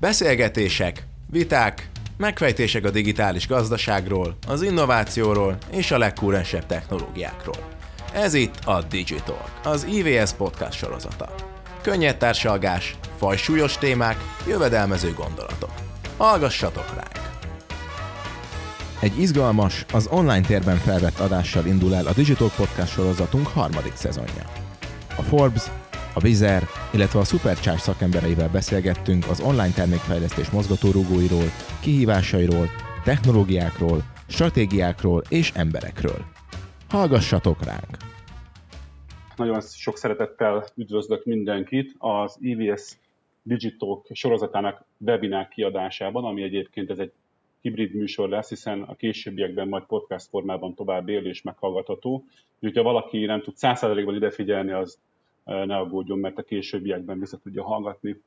Beszélgetések, viták, megfejtések a digitális gazdaságról, az innovációról és a legkúrensebb technológiákról. Ez itt a Digital, az IVS podcast sorozata. Könnyed társalgás, fajsúlyos témák, jövedelmező gondolatok. Hallgassatok ránk! Egy izgalmas, az online térben felvett adással indul el a Digital Podcast sorozatunk harmadik szezonja. A Forbes, a Vizer, illetve a Supercharge szakembereivel beszélgettünk az online termékfejlesztés mozgatórugóiról, kihívásairól, technológiákról, stratégiákról és emberekről. Hallgassatok ránk! Nagyon sok szeretettel üdvözlök mindenkit az EVS Digitalk sorozatának webinár kiadásában, ami egyébként ez egy hibrid műsor lesz, hiszen a későbbiekben majd podcast formában tovább él és meghallgatható. Úgyhogy ha valaki nem tud 100%-ban ide figyelni, az ne aggódjon, mert a későbbiekben vissza tudja hallgatni.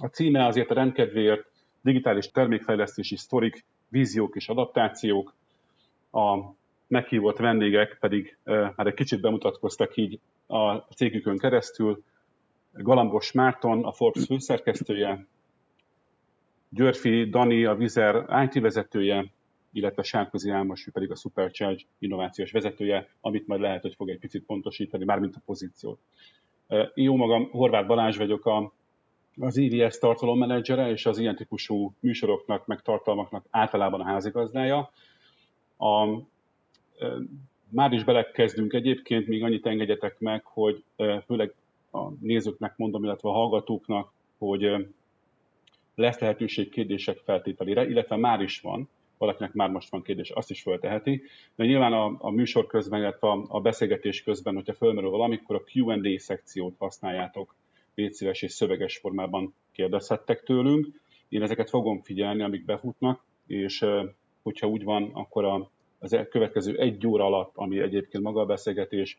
A címe azért a rendkedvéért digitális termékfejlesztési sztorik, víziók és adaptációk. A meghívott vendégek pedig már egy kicsit bemutatkoztak így a cégükön keresztül. Galambos Márton, a Forbes főszerkesztője, Györfi Dani, a Vizer IT vezetője, illetve Sárközi Álmos, pedig a Supercharge innovációs vezetője, amit majd lehet, hogy fog egy picit pontosítani, mármint a pozíciót. Jó magam, Horváth Balázs vagyok, a, az IVS tartalommenedzsere, és az ilyen típusú műsoroknak, meg tartalmaknak általában a házigazdája. A, már is belekezdünk egyébként, még annyit engedjetek meg, hogy főleg a nézőknek mondom, illetve a hallgatóknak, hogy lesz lehetőség kérdések feltételére, illetve már is van, valakinek már most van kérdés, azt is fölteheti. De nyilván a, a műsor közben, illetve a, a beszélgetés közben, hogyha fölmerül valamikor a Q&A szekciót használjátok, légy szíves és szöveges formában kérdezhettek tőlünk. Én ezeket fogom figyelni, amik befutnak, és hogyha úgy van, akkor a, az következő egy óra alatt, ami egyébként maga a beszélgetés,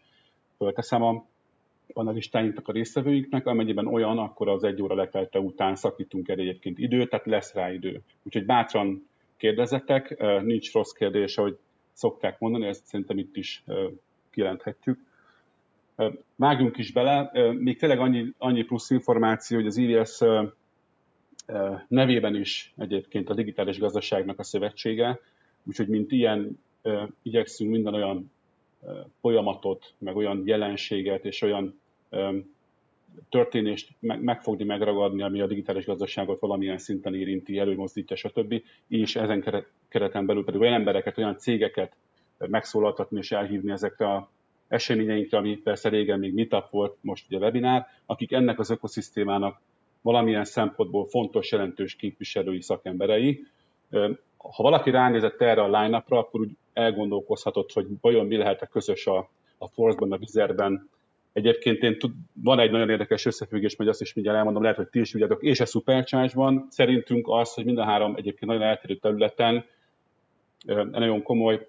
fölteszem a panelistáinknak, a résztvevőinknek, amennyiben olyan, akkor az egy óra letelte után szakítunk el egyébként időt, tehát lesz rá idő. Úgyhogy bátran kérdezettek, nincs rossz kérdés, ahogy szokták mondani, ezt szerintem itt is kijelenthetjük. Vágjunk is bele, még tényleg annyi, annyi plusz információ, hogy az IVS nevében is egyébként a digitális gazdaságnak a szövetsége, úgyhogy mint ilyen igyekszünk minden olyan folyamatot, meg olyan jelenséget és olyan történést megfogni, megragadni, ami a digitális gazdaságot valamilyen szinten érinti, előmozdítja, stb. És ezen kereten belül pedig olyan embereket, olyan cégeket megszólaltatni és elhívni ezekre a eseményeinkre, ami persze régen még meetup volt, most ugye webinár, akik ennek az ökoszisztémának valamilyen szempontból fontos, jelentős képviselői szakemberei. Ha valaki ránézett erre a line-upra, akkor úgy elgondolkozhatott, hogy vajon mi lehet a közös a, a Force-ban, a Vizerben, Egyébként én tud, van egy nagyon érdekes összefüggés, majd azt is mindjárt elmondom, lehet, hogy ti is tudjátok, és a Supercharge-ban szerintünk az, hogy mind a három egyébként nagyon eltérő területen nagyon komoly,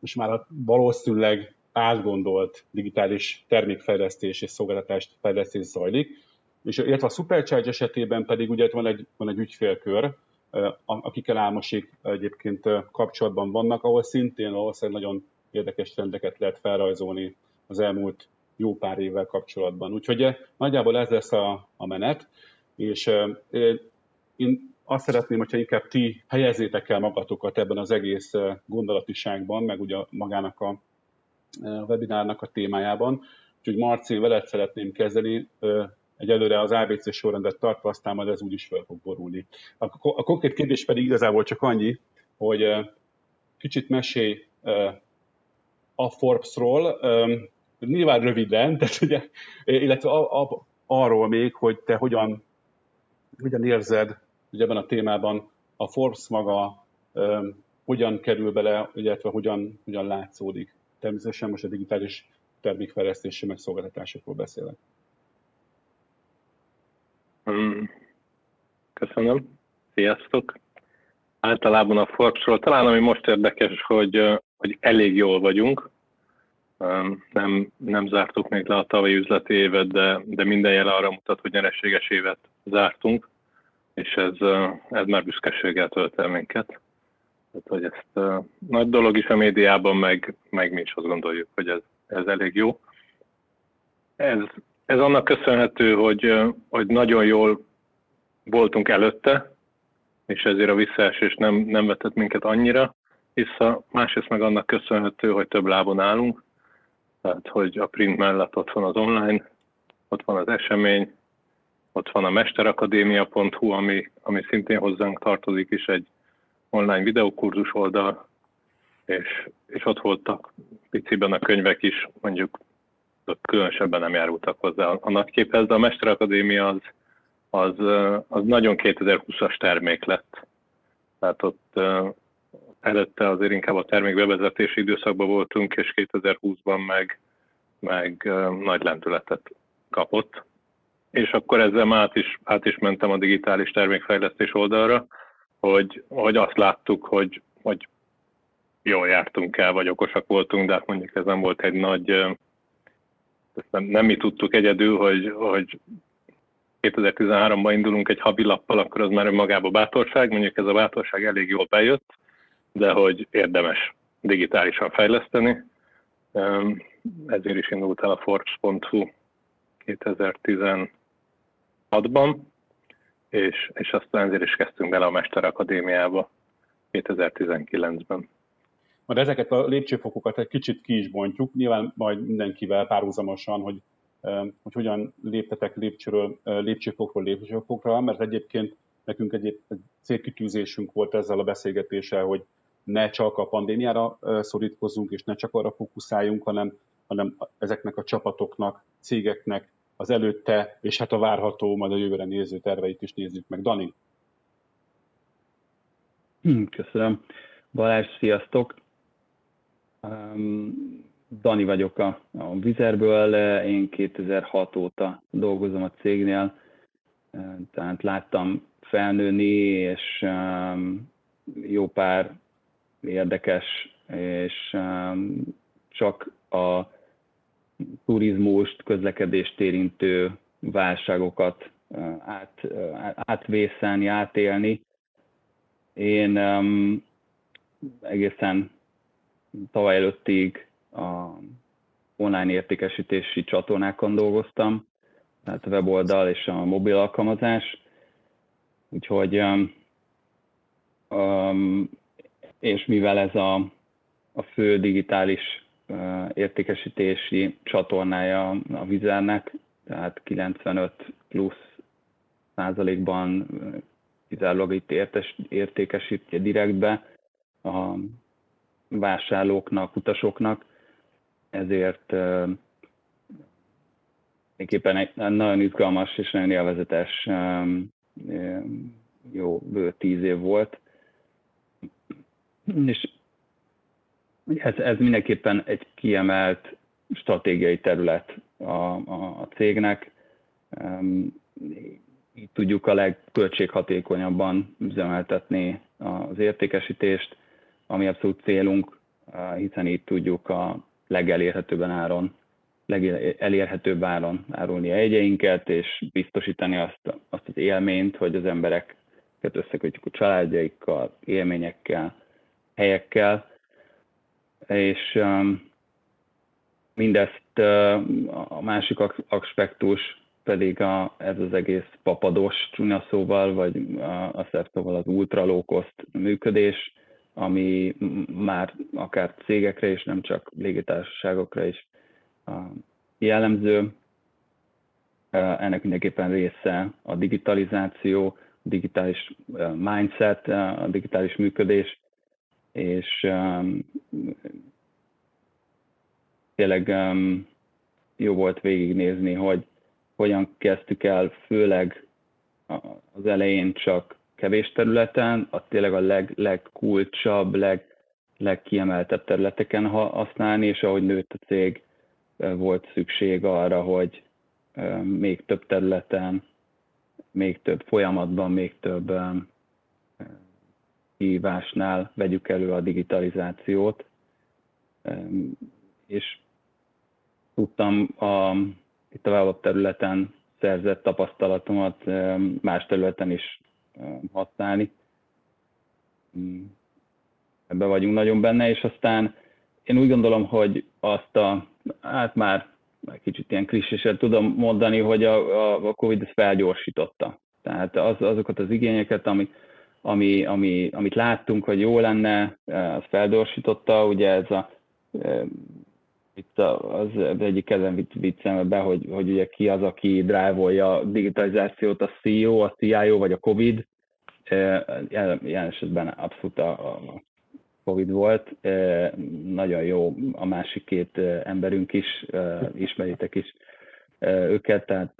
és már valószínűleg átgondolt digitális termékfejlesztés és szolgáltatást fejlesztés zajlik. És illetve a Supercharge esetében pedig ugye van egy, van egy ügyfélkör, akikkel Álmosik egyébként kapcsolatban vannak, ahol szintén valószínűleg nagyon érdekes trendeket lehet felrajzolni az elmúlt jó pár évvel kapcsolatban. Úgyhogy eh, nagyjából ez lesz a, a menet, és eh, én azt szeretném, hogyha inkább ti helyezzétek el magatokat ebben az egész eh, gondolatiságban, meg ugye magának a webinárnak a témájában. Úgyhogy Marci, veled szeretném kezdeni, egyelőre az ABC sorrendet tartva, aztán majd ez úgyis fel fog borulni. A, a konkrét kérdés pedig igazából csak annyi, hogy kicsit mesélj a Forbes-ról, nyilván röviden, tehát ugye, illetve a, a, arról még, hogy te hogyan, hogyan érzed ugye ebben a témában a Forbes maga um, hogyan kerül bele, illetve hogyan, hogyan látszódik. Természetesen most a digitális termékfejlesztési meg szolgáltatásokról beszélek. Köszönöm. Sziasztok! Általában a Forbesról talán ami most érdekes, hogy, hogy elég jól vagyunk, nem, nem zártuk még le a tavalyi üzleti évet, de, de minden jel arra mutat, hogy nyereséges évet zártunk, és ez, ez már büszkeséggel tölt el minket. Tehát, hogy ezt nagy dolog is a médiában, meg, meg mi is azt gondoljuk, hogy ez, ez elég jó. Ez, ez annak köszönhető, hogy, hogy nagyon jól voltunk előtte, és ezért a visszaesés nem, nem vetett minket annyira vissza, másrészt meg annak köszönhető, hogy több lábon állunk, tehát hogy a print mellett ott van az online, ott van az esemény, ott van a mesterakadémia.hu, ami, ami szintén hozzánk tartozik is, egy online videokurzus oldal, és, és ott voltak piciben a könyvek is, mondjuk különösebben nem járultak hozzá a nagyképhez, de a Mesterakadémia az, az, az nagyon 2020-as termék lett. Tehát ott előtte azért inkább a termék bevezetési időszakban voltunk, és 2020-ban meg, meg nagy lendületet kapott. És akkor ezzel át is, át is mentem a digitális termékfejlesztés oldalra, hogy, hogy azt láttuk, hogy, hogy jól jártunk el, vagy okosak voltunk, de hát mondjuk ez nem volt egy nagy, nem, nem mi tudtuk egyedül, hogy, hogy 2013-ban indulunk egy havi lappal, akkor az már önmagában bátorság, mondjuk ez a bátorság elég jól bejött, de hogy érdemes digitálisan fejleszteni. Ezért is indult el a Forbes.hu 2016-ban, és, és aztán ezért is kezdtünk bele a Mesterakadémiába 2019-ben. Majd ezeket a lépcsőfokokat egy kicsit ki is bontjuk, nyilván majd mindenkivel párhuzamosan, hogy, hogy hogyan léptetek lépcsőről, lépcsőfokról lépcsőfokra, mert egyébként nekünk egy, egy célkitűzésünk volt ezzel a beszélgetéssel, hogy ne csak a pandémiára szorítkozzunk, és ne csak arra fókuszáljunk, hanem, hanem ezeknek a csapatoknak, cégeknek az előtte, és hát a várható, majd a jövőre néző terveit is nézzük meg. Dani? Hm, köszönöm. Balázs, sziasztok! Dani vagyok a, a Vizerből, én 2006 óta dolgozom a cégnél, tehát láttam felnőni, és jó pár érdekes, és csak a turizmust, közlekedést érintő válságokat át, átvészelni, átélni. Én um, egészen tavaly előttig a online értékesítési csatornákon dolgoztam, tehát a weboldal és a mobil alkalmazás. Úgyhogy um, um, és mivel ez a, a fő digitális értékesítési csatornája a Vizernek, tehát 95 plusz százalékban kizárólag itt értes, értékesítje direktbe a vásárlóknak, utasoknak, ezért éppen egy nagyon izgalmas és nagyon élvezetes jó bő tíz év volt. És ez, ez mindenképpen egy kiemelt stratégiai terület a, a, a cégnek. Így tudjuk a legköltséghatékonyabban üzemeltetni az értékesítést, ami abszolút célunk, hiszen így tudjuk a legelérhetőbb áron, legelérhetőbb áron árulni a jegyeinket, és biztosítani azt, azt az élményt, hogy az embereket összekötjük a családjaikkal, élményekkel, helyekkel, és um, mindezt uh, a másik aspektus pedig a, ez az egész papados csúnya szóval, vagy a, a szóval az ultra low cost működés, ami már akár cégekre és nem csak légitársaságokra is jellemző. Ennek mindenképpen része a digitalizáció, a digitális mindset, a digitális működés, és tényleg jó volt végignézni, hogy hogyan kezdtük el, főleg az elején csak kevés területen, a tényleg a leg, legkulcsabb, leg, legkiemeltebb területeken használni, és ahogy nőtt a cég, volt szükség arra, hogy még több területen, még több folyamatban, még több hívásnál vegyük elő a digitalizációt. És tudtam a, itt a web területen szerzett tapasztalatomat más területen is használni. Ebbe vagyunk nagyon benne, és aztán én úgy gondolom, hogy azt a, hát már kicsit ilyen klisésen tudom mondani, hogy a, a, a Covid ezt felgyorsította. Tehát az, azokat az igényeket, ami, ami, ami, amit láttunk, hogy jó lenne, az feldósította, ugye ez a itt az, egyik kedvenc viccem be, hogy, hogy ugye ki az, aki drive a digitalizációt, a CEO, a CIO vagy a COVID. Jelen esetben abszolút a, a Covid volt. Nagyon jó a másik két emberünk is, ismeritek is őket, tehát,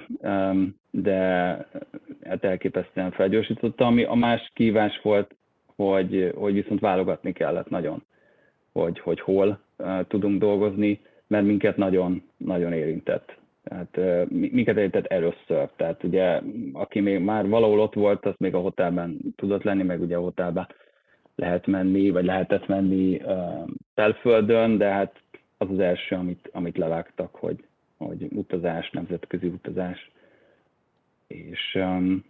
de hát elképesztően felgyorsította. Ami a más kívás volt, hogy, hogy viszont válogatni kellett nagyon, hogy, hogy hol tudunk dolgozni, mert minket nagyon, nagyon érintett. Tehát minket érintett először. Tehát ugye, aki még már valahol ott volt, az még a hotelben tudott lenni, meg ugye a hotelben lehet menni, vagy lehetett menni belföldön, de hát az az első, amit, amit levágtak, hogy, hogy utazás, nemzetközi utazás, és um,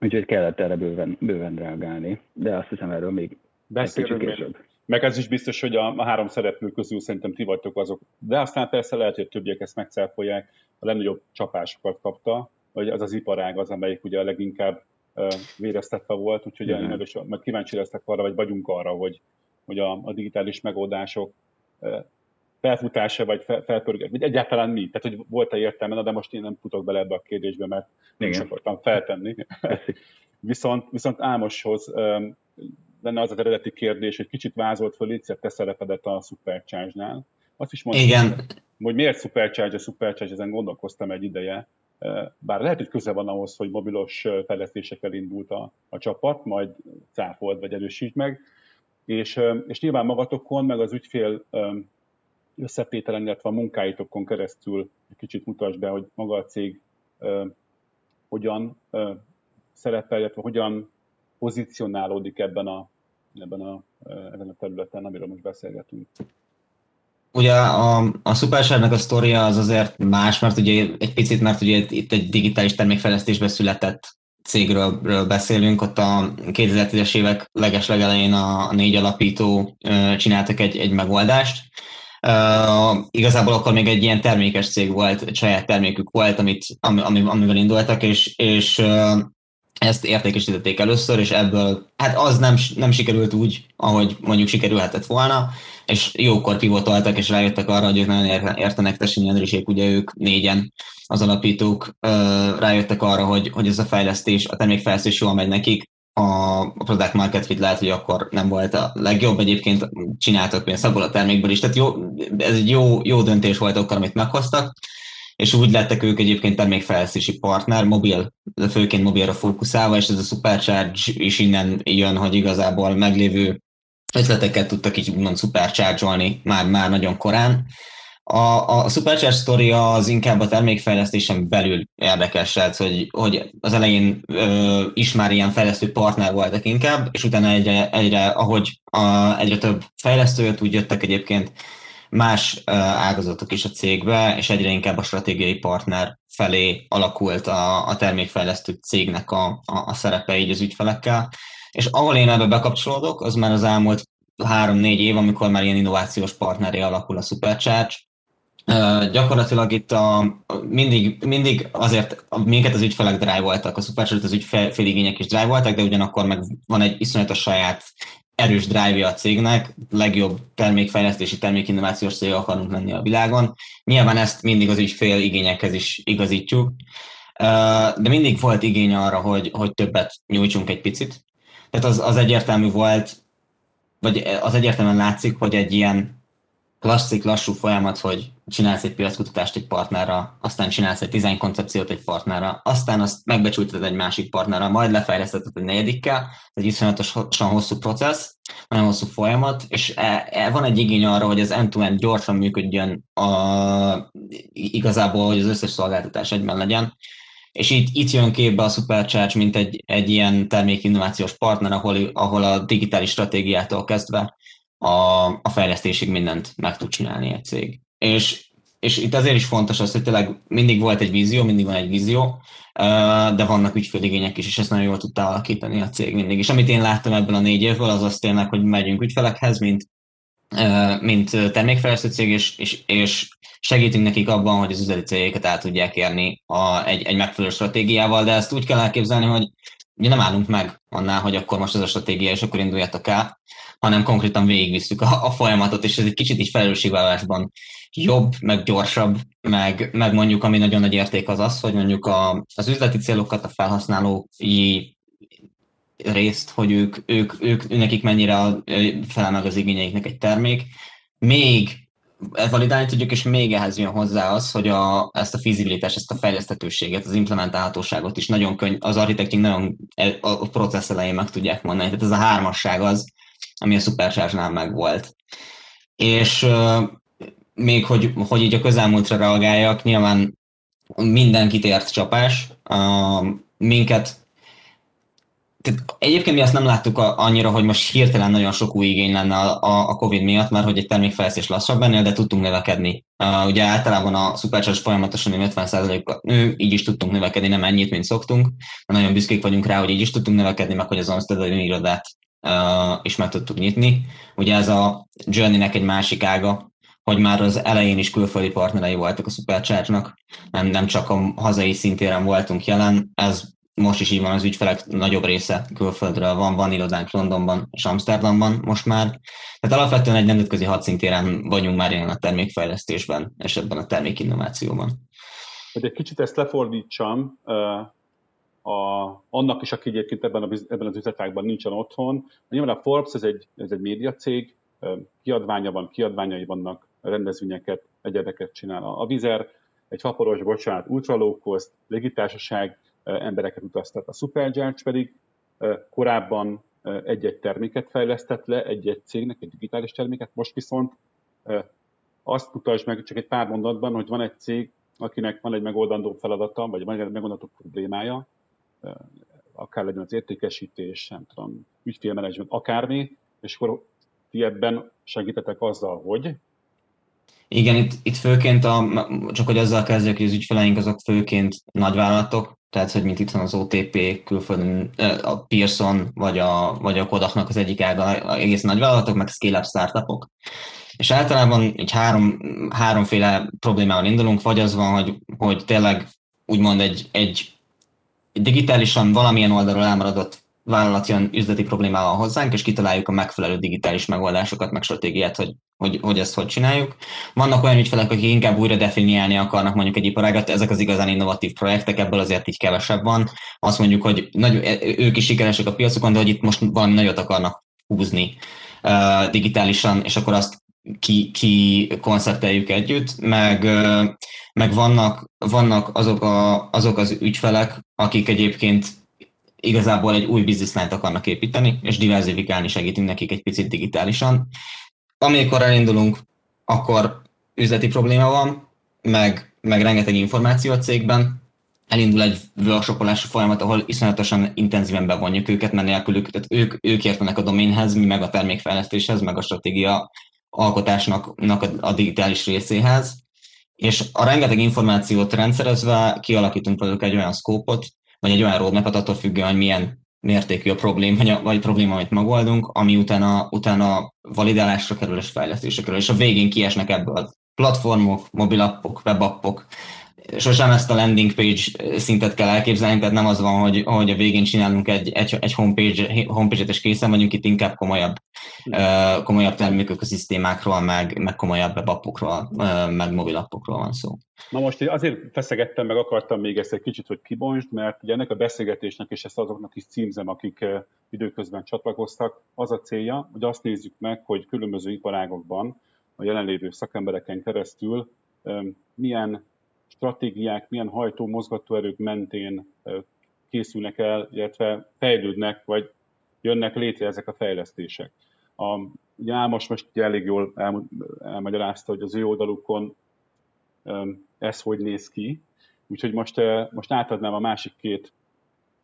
úgyhogy kellett erre bőven, bőven reagálni, de azt hiszem erről még Beszélünk egy kicsit Meg ez is biztos, hogy a, a három szereplő közül szerintem ti vagytok azok. De aztán persze lehet, hogy a többiek ezt megcáfolják. A legnagyobb csapásokat kapta, vagy az az iparág az, amelyik ugye a leginkább uh, véreztetve volt, úgyhogy mm-hmm. én is, majd kíváncsi leszek arra, vagy vagyunk arra, hogy, hogy a, a digitális megoldások uh, felfutása, vagy fel, felpörget, vagy egyáltalán mi? Tehát, hogy volt-e értelme, de most én nem futok bele ebbe a kérdésbe, mert nem is akartam feltenni. viszont, viszont Ámoshoz um, lenne az az eredeti kérdés, hogy kicsit vázolt föl, így te szerepedet a Supercharge-nál. Azt is mondtam, Igen. Hogy, hogy miért Supercharge a Supercharge, ezen gondolkoztam egy ideje, bár lehet, hogy köze van ahhoz, hogy mobilos fejlesztésekkel indult a, a csapat, majd cáfolt vagy erősít meg, és, és nyilván magatokon, meg az ügyfél összetételen, illetve a munkáitokon keresztül. Egy kicsit mutasd be, hogy maga a cég uh, hogyan uh, szerepel, illetve hogyan pozícionálódik ebben a, ebben a, ezen a területen, amiről most beszélgetünk. Ugye a, a Supersharnak a sztoria az azért más, mert ugye egy picit, mert ugye itt egy digitális termékfejlesztésbe született cégről beszélünk, ott a 2010-es évek leges-legelején a, a négy alapító csináltak egy, egy megoldást, Igazából akkor még egy ilyen termékes cég volt, egy saját termékük volt, amit, ami, amivel indultak, és, és uh, ezt értékesítették először, és ebből, hát az nem, nem sikerült úgy, ahogy mondjuk sikerülhetett volna, és jókor pivotoltak, és rájöttek arra, hogy ők nagyon értenek Tessin Jendrisék, ugye ők négyen az alapítók rájöttek arra, hogy, hogy ez a fejlesztés, a termékfejlesztés jól megy nekik, a product market fit lehet, hogy akkor nem volt a legjobb, egyébként csináltak pénzt abból a termékből is, tehát jó, ez egy jó, jó döntés volt akkor, amit meghoztak, és úgy lettek ők egyébként termékfejlesztési partner, mobil, főként mobilra fókuszálva, és ez a Supercharge is innen jön, hogy igazából meglévő ötleteket tudtak így úgymond supercharge már, már nagyon korán, a, a Supercharge story az inkább a termékfejlesztésen belül érdekes, tehát hogy, hogy az elején ö, is már ilyen fejlesztő partner voltak inkább, és utána egyre, egyre ahogy a, egyre több fejlesztő jött, úgy jöttek egyébként más ö, ágazatok is a cégbe, és egyre inkább a stratégiai partner felé alakult a, a termékfejlesztő cégnek a, a, a szerepe így az ügyfelekkel. És ahol én ebbe bekapcsolódok, az már az elmúlt három-négy év, amikor már ilyen innovációs partneré alakul a Supercharge, gyakorlatilag itt a, mindig, mindig azért minket az ügyfelek drive voltak, a Superchat az ügyféligények is drive voltak, de ugyanakkor meg van egy iszonyatos saját erős drive a cégnek, legjobb termékfejlesztési, termékinnovációs cég akarunk lenni a világon. Nyilván ezt mindig az ügyfél igényekhez is igazítjuk, de mindig volt igény arra, hogy, hogy többet nyújtsunk egy picit. Tehát az, az egyértelmű volt, vagy az egyértelműen látszik, hogy egy ilyen klasszik, lassú folyamat, hogy csinálsz egy piackutatást egy partnerra, aztán csinálsz egy design koncepciót egy partnerra, aztán azt megbecsülted egy másik partnerra, majd lefejlesztetted egy negyedikkel, ez egy iszonyatosan hosszú processz, nagyon hosszú folyamat, és e, e, van egy igény arra, hogy az end-to-end gyorsan működjön, a, igazából, hogy az összes szolgáltatás egyben legyen, és itt, itt jön képbe a Supercharge, mint egy, egy ilyen termékinnovációs partner, ahol, ahol a digitális stratégiától kezdve a, a fejlesztésig mindent meg tud csinálni egy cég. És, és itt azért is fontos az, hogy tényleg mindig volt egy vízió, mindig van egy vízió, de vannak ügyféligények is, és ezt nagyon jól tudta alakítani a cég mindig. És amit én láttam ebből a négy évből, az az tényleg, hogy megyünk ügyfelekhez, mint mint termékfejlesztő cég, és, és, és segítünk nekik abban, hogy az üzleti céljéket el tudják érni a, egy, egy megfelelő stratégiával, de ezt úgy kell elképzelni, hogy ugye nem állunk meg annál, hogy akkor most ez a stratégia, és akkor induljatok el, hanem konkrétan végigvisszük a, a folyamatot, és ez egy kicsit így felelősségvállalásban jobb, meg gyorsabb, meg, meg mondjuk, ami nagyon nagy érték az az, hogy mondjuk a, az üzleti célokat a felhasználói részt, hogy ők, ők, ők, nekik mennyire felel meg az igényeiknek egy termék. Még validálni tudjuk, és még ehhez jön hozzá az, hogy a, ezt a fizibilitást, ezt a fejlesztetőséget, az implementálhatóságot is nagyon könny, az architekting nagyon e, a processz elején meg tudják mondani. Tehát ez a hármasság az, ami a Supercharge-nál meg volt. És még hogy, hogy így a közelmúltra reagáljak, nyilván mindenkit ért csapás. Minket tehát egyébként mi azt nem láttuk annyira, hogy most hirtelen nagyon sok új igény lenne a, Covid miatt, mert hogy egy termékfejlesztés lassabb ennél, de tudtunk növekedni. Ugye általában a Supercharge folyamatosan 50%-kal nő, így is tudtunk növekedni, nem ennyit, mint szoktunk. Nagyon büszkék vagyunk rá, hogy így is tudtunk növekedni, meg hogy az Amsterdam irodát is meg tudtuk nyitni. Ugye ez a Journey-nek egy másik ága, hogy már az elején is külföldi partnerei voltak a Supercharge-nak, nem, nem csak a hazai szintéren voltunk jelen, ez most is így van, az ügyfelek nagyobb része külföldről van, van irodánk Londonban és Amsterdamban most már. Tehát alapvetően egy nemzetközi hadszintéren vagyunk már ilyen a termékfejlesztésben és ebben a termékinnovációban. Hogy egy kicsit ezt lefordítsam, a, annak is, aki egyébként ebben, a, ebben az üzletágban nincsen otthon. Nyilván a Forbes, ez egy, ez egy médiacég, kiadványa van, kiadványai vannak, rendezvényeket, egyedeket csinál. A Vizer egy faporos, bocsánat, ultra low cost, légitársaság, embereket utaztat. A Supercharge pedig korábban egy-egy terméket fejlesztett le, egy-egy cégnek, egy digitális terméket, most viszont azt mutasd meg csak egy pár mondatban, hogy van egy cég, akinek van egy megoldandó feladata, vagy van egy megoldandó problémája, akár legyen az értékesítés, nem tudom, ügyfélmenedzsment, akármi, és akkor ti ebben segítetek azzal, hogy igen, itt, itt főként, a, csak hogy azzal kezdjük, hogy az ügyfeleink azok főként nagyvállalatok, tehát hogy mint itt van az OTP külföldön, a Pearson vagy a, vagy a Kodaknak az egyik ága, egész nagyvállalatok, meg scale-up startupok. És általában egy három, háromféle problémával indulunk, vagy az van, hogy, hogy tényleg úgymond egy, egy digitálisan valamilyen oldalról elmaradott vállalat jön üzleti problémával hozzánk, és kitaláljuk a megfelelő digitális megoldásokat, meg stratégiát, hogy, hogy, hogy ezt hogy csináljuk. Vannak olyan ügyfelek, akik inkább újra definiálni akarnak mondjuk egy iparágat, ezek az igazán innovatív projektek, ebből azért így kevesebb van. Azt mondjuk, hogy nagy, ők is sikeresek a piacokon, de hogy itt most valami nagyot akarnak húzni uh, digitálisan, és akkor azt ki, ki koncepteljük együtt, meg, meg vannak, vannak azok, a, azok az ügyfelek, akik egyébként igazából egy új bizniszlányt akarnak építeni, és diversifikálni segítünk nekik egy picit digitálisan. Amikor elindulunk, akkor üzleti probléma van, meg, meg rengeteg információ a cégben, elindul egy workshopolási folyamat, ahol iszonyatosan intenzíven bevonjuk őket, mert nélkülük, tehát ők, ők értenek a doménhez, mi meg a termékfejlesztéshez, meg a stratégia alkotásnak a, a digitális részéhez, és a rengeteg információt rendszerezve kialakítunk velük egy olyan szkópot, vagy egy olyan roadmap attól függően, hogy milyen mértékű a probléma, vagy probléma, amit megoldunk, ami utána, utána validálásra kerül és fejlesztésre kerül, és a végén kiesnek ebből platformok, mobilappok, webappok, sosem ezt a landing page szintet kell elképzelni, tehát nem az van, hogy, hogy a végén csinálunk egy, egy, egy homepage, homepage-et és készen vagyunk, itt inkább komolyabb, uh, komolyabb termékökoszisztémákról, meg, meg komolyabb webappokról, uh, meg mobilappokról van szó. Na most azért feszegettem, meg akartam még ezt egy kicsit, hogy kibontsd, mert ugye ennek a beszélgetésnek, és ezt azoknak is címzem, akik időközben csatlakoztak, az a célja, hogy azt nézzük meg, hogy különböző iparágokban a jelenlévő szakembereken keresztül milyen stratégiák, milyen hajtó mozgatóerők mentén készülnek el, illetve fejlődnek, vagy jönnek létre ezek a fejlesztések. A, ugye Ámos most elég jól elmagyarázta, hogy az ő oldalukon ez hogy néz ki, úgyhogy most, most átadnám a másik két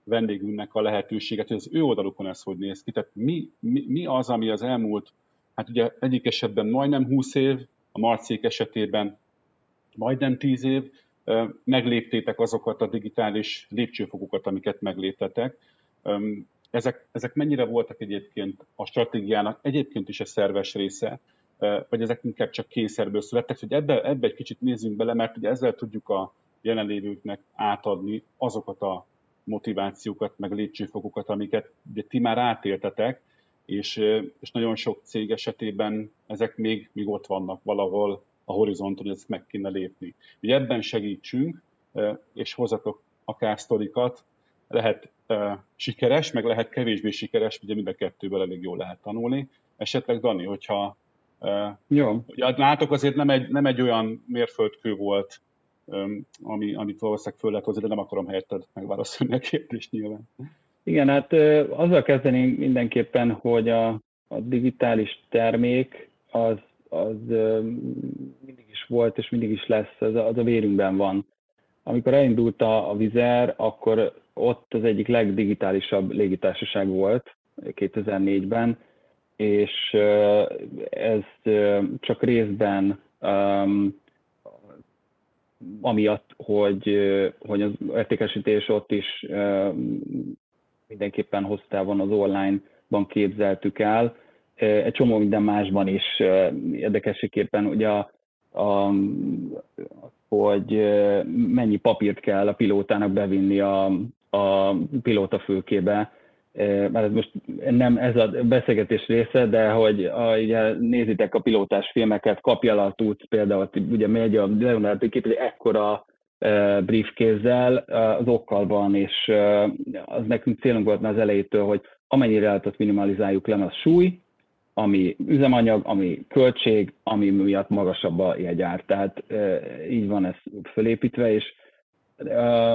vendégünknek a lehetőséget, hogy az ő oldalukon ez hogy néz ki. Tehát mi, mi, mi az, ami az elmúlt, hát ugye egyik esetben majdnem 20 év, a Marcék esetében majdnem 10 év, megléptétek azokat a digitális lépcsőfokokat, amiket megléptetek. Ezek, ezek mennyire voltak egyébként a stratégiának egyébként is a szerves része, vagy ezek inkább csak kényszerből születtek, hogy ebbe, ebbe egy kicsit nézzünk bele, mert ugye ezzel tudjuk a jelenlévőknek átadni azokat a motivációkat, meg lépcsőfokokat, amiket ugye ti már átéltetek, és, és nagyon sok cég esetében ezek még, még ott vannak valahol a horizonton, hogy ezt meg kéne lépni. Ugye ebben segítsünk, és hozatok akár sztorikat, lehet sikeres, meg lehet kevésbé sikeres, ugye mind a kettőből elég jól lehet tanulni. Esetleg Dani, hogyha Jó. Ugye, látok azért nem egy, nem egy olyan mérföldkő volt, ami, amit valószínűleg föl lehet hozni, de nem akarom helyetted megválaszolni a kérdést nyilván. Igen, hát azzal kezdenénk mindenképpen, hogy a, a digitális termék az, az mindig is volt, és mindig is lesz, az, az a vérünkben van. Amikor elindult a, a Vizer, akkor ott az egyik legdigitálisabb légitársaság volt 2004-ben, és ez csak részben um, amiatt, hogy, hogy az értékesítés ott is um, mindenképpen hosszú távon az online-ban képzeltük el. Egy csomó minden másban is érdekeséképpen ugye a, a, hogy mennyi papírt kell a pilótának bevinni a, a pilóta fülkébe, mert ez most nem ez a beszélgetés része, de hogy a, ugye, nézitek a pilótás filmeket, kapja a tudsz például, ugye megy a Leonardo egy ekkora briefkézzel az okkal van, és az nekünk célunk volt az elejétől, hogy amennyire el minimalizáljuk le, az súly, ami üzemanyag, ami költség, ami miatt magasabb a jegyár. Tehát így van ez fölépítve, és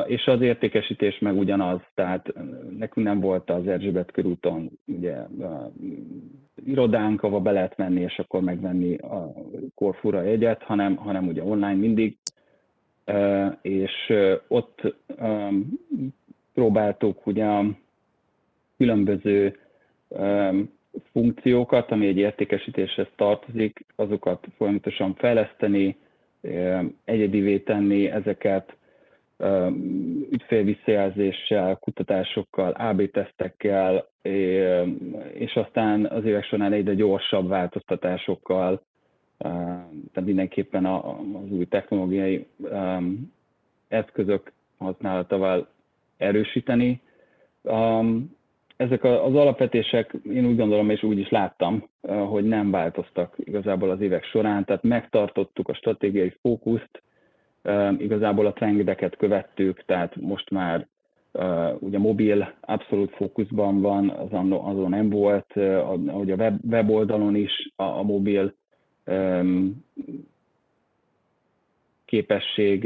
és az értékesítés meg ugyanaz, tehát nekünk nem volt az Erzsébet körúton ugye irodánk, ahova be lehet menni, és akkor megvenni a korfura jegyet, hanem, hanem ugye online mindig, és ott próbáltuk ugye a különböző funkciókat, ami egy értékesítéshez tartozik, azokat folyamatosan fejleszteni, egyedivé tenni ezeket, ügyfélvisszajelzéssel, kutatásokkal, AB tesztekkel, és aztán az évek során egyre gyorsabb változtatásokkal, tehát mindenképpen az új technológiai eszközök használatával erősíteni. Ezek az alapvetések, én úgy gondolom, és úgy is láttam, hogy nem változtak igazából az évek során, tehát megtartottuk a stratégiai fókuszt, Igazából a trendeket követtük, tehát most már ugye mobil abszolút fókuszban van, azon, azon nem volt, ahogy a web, weboldalon is a, a mobil képesség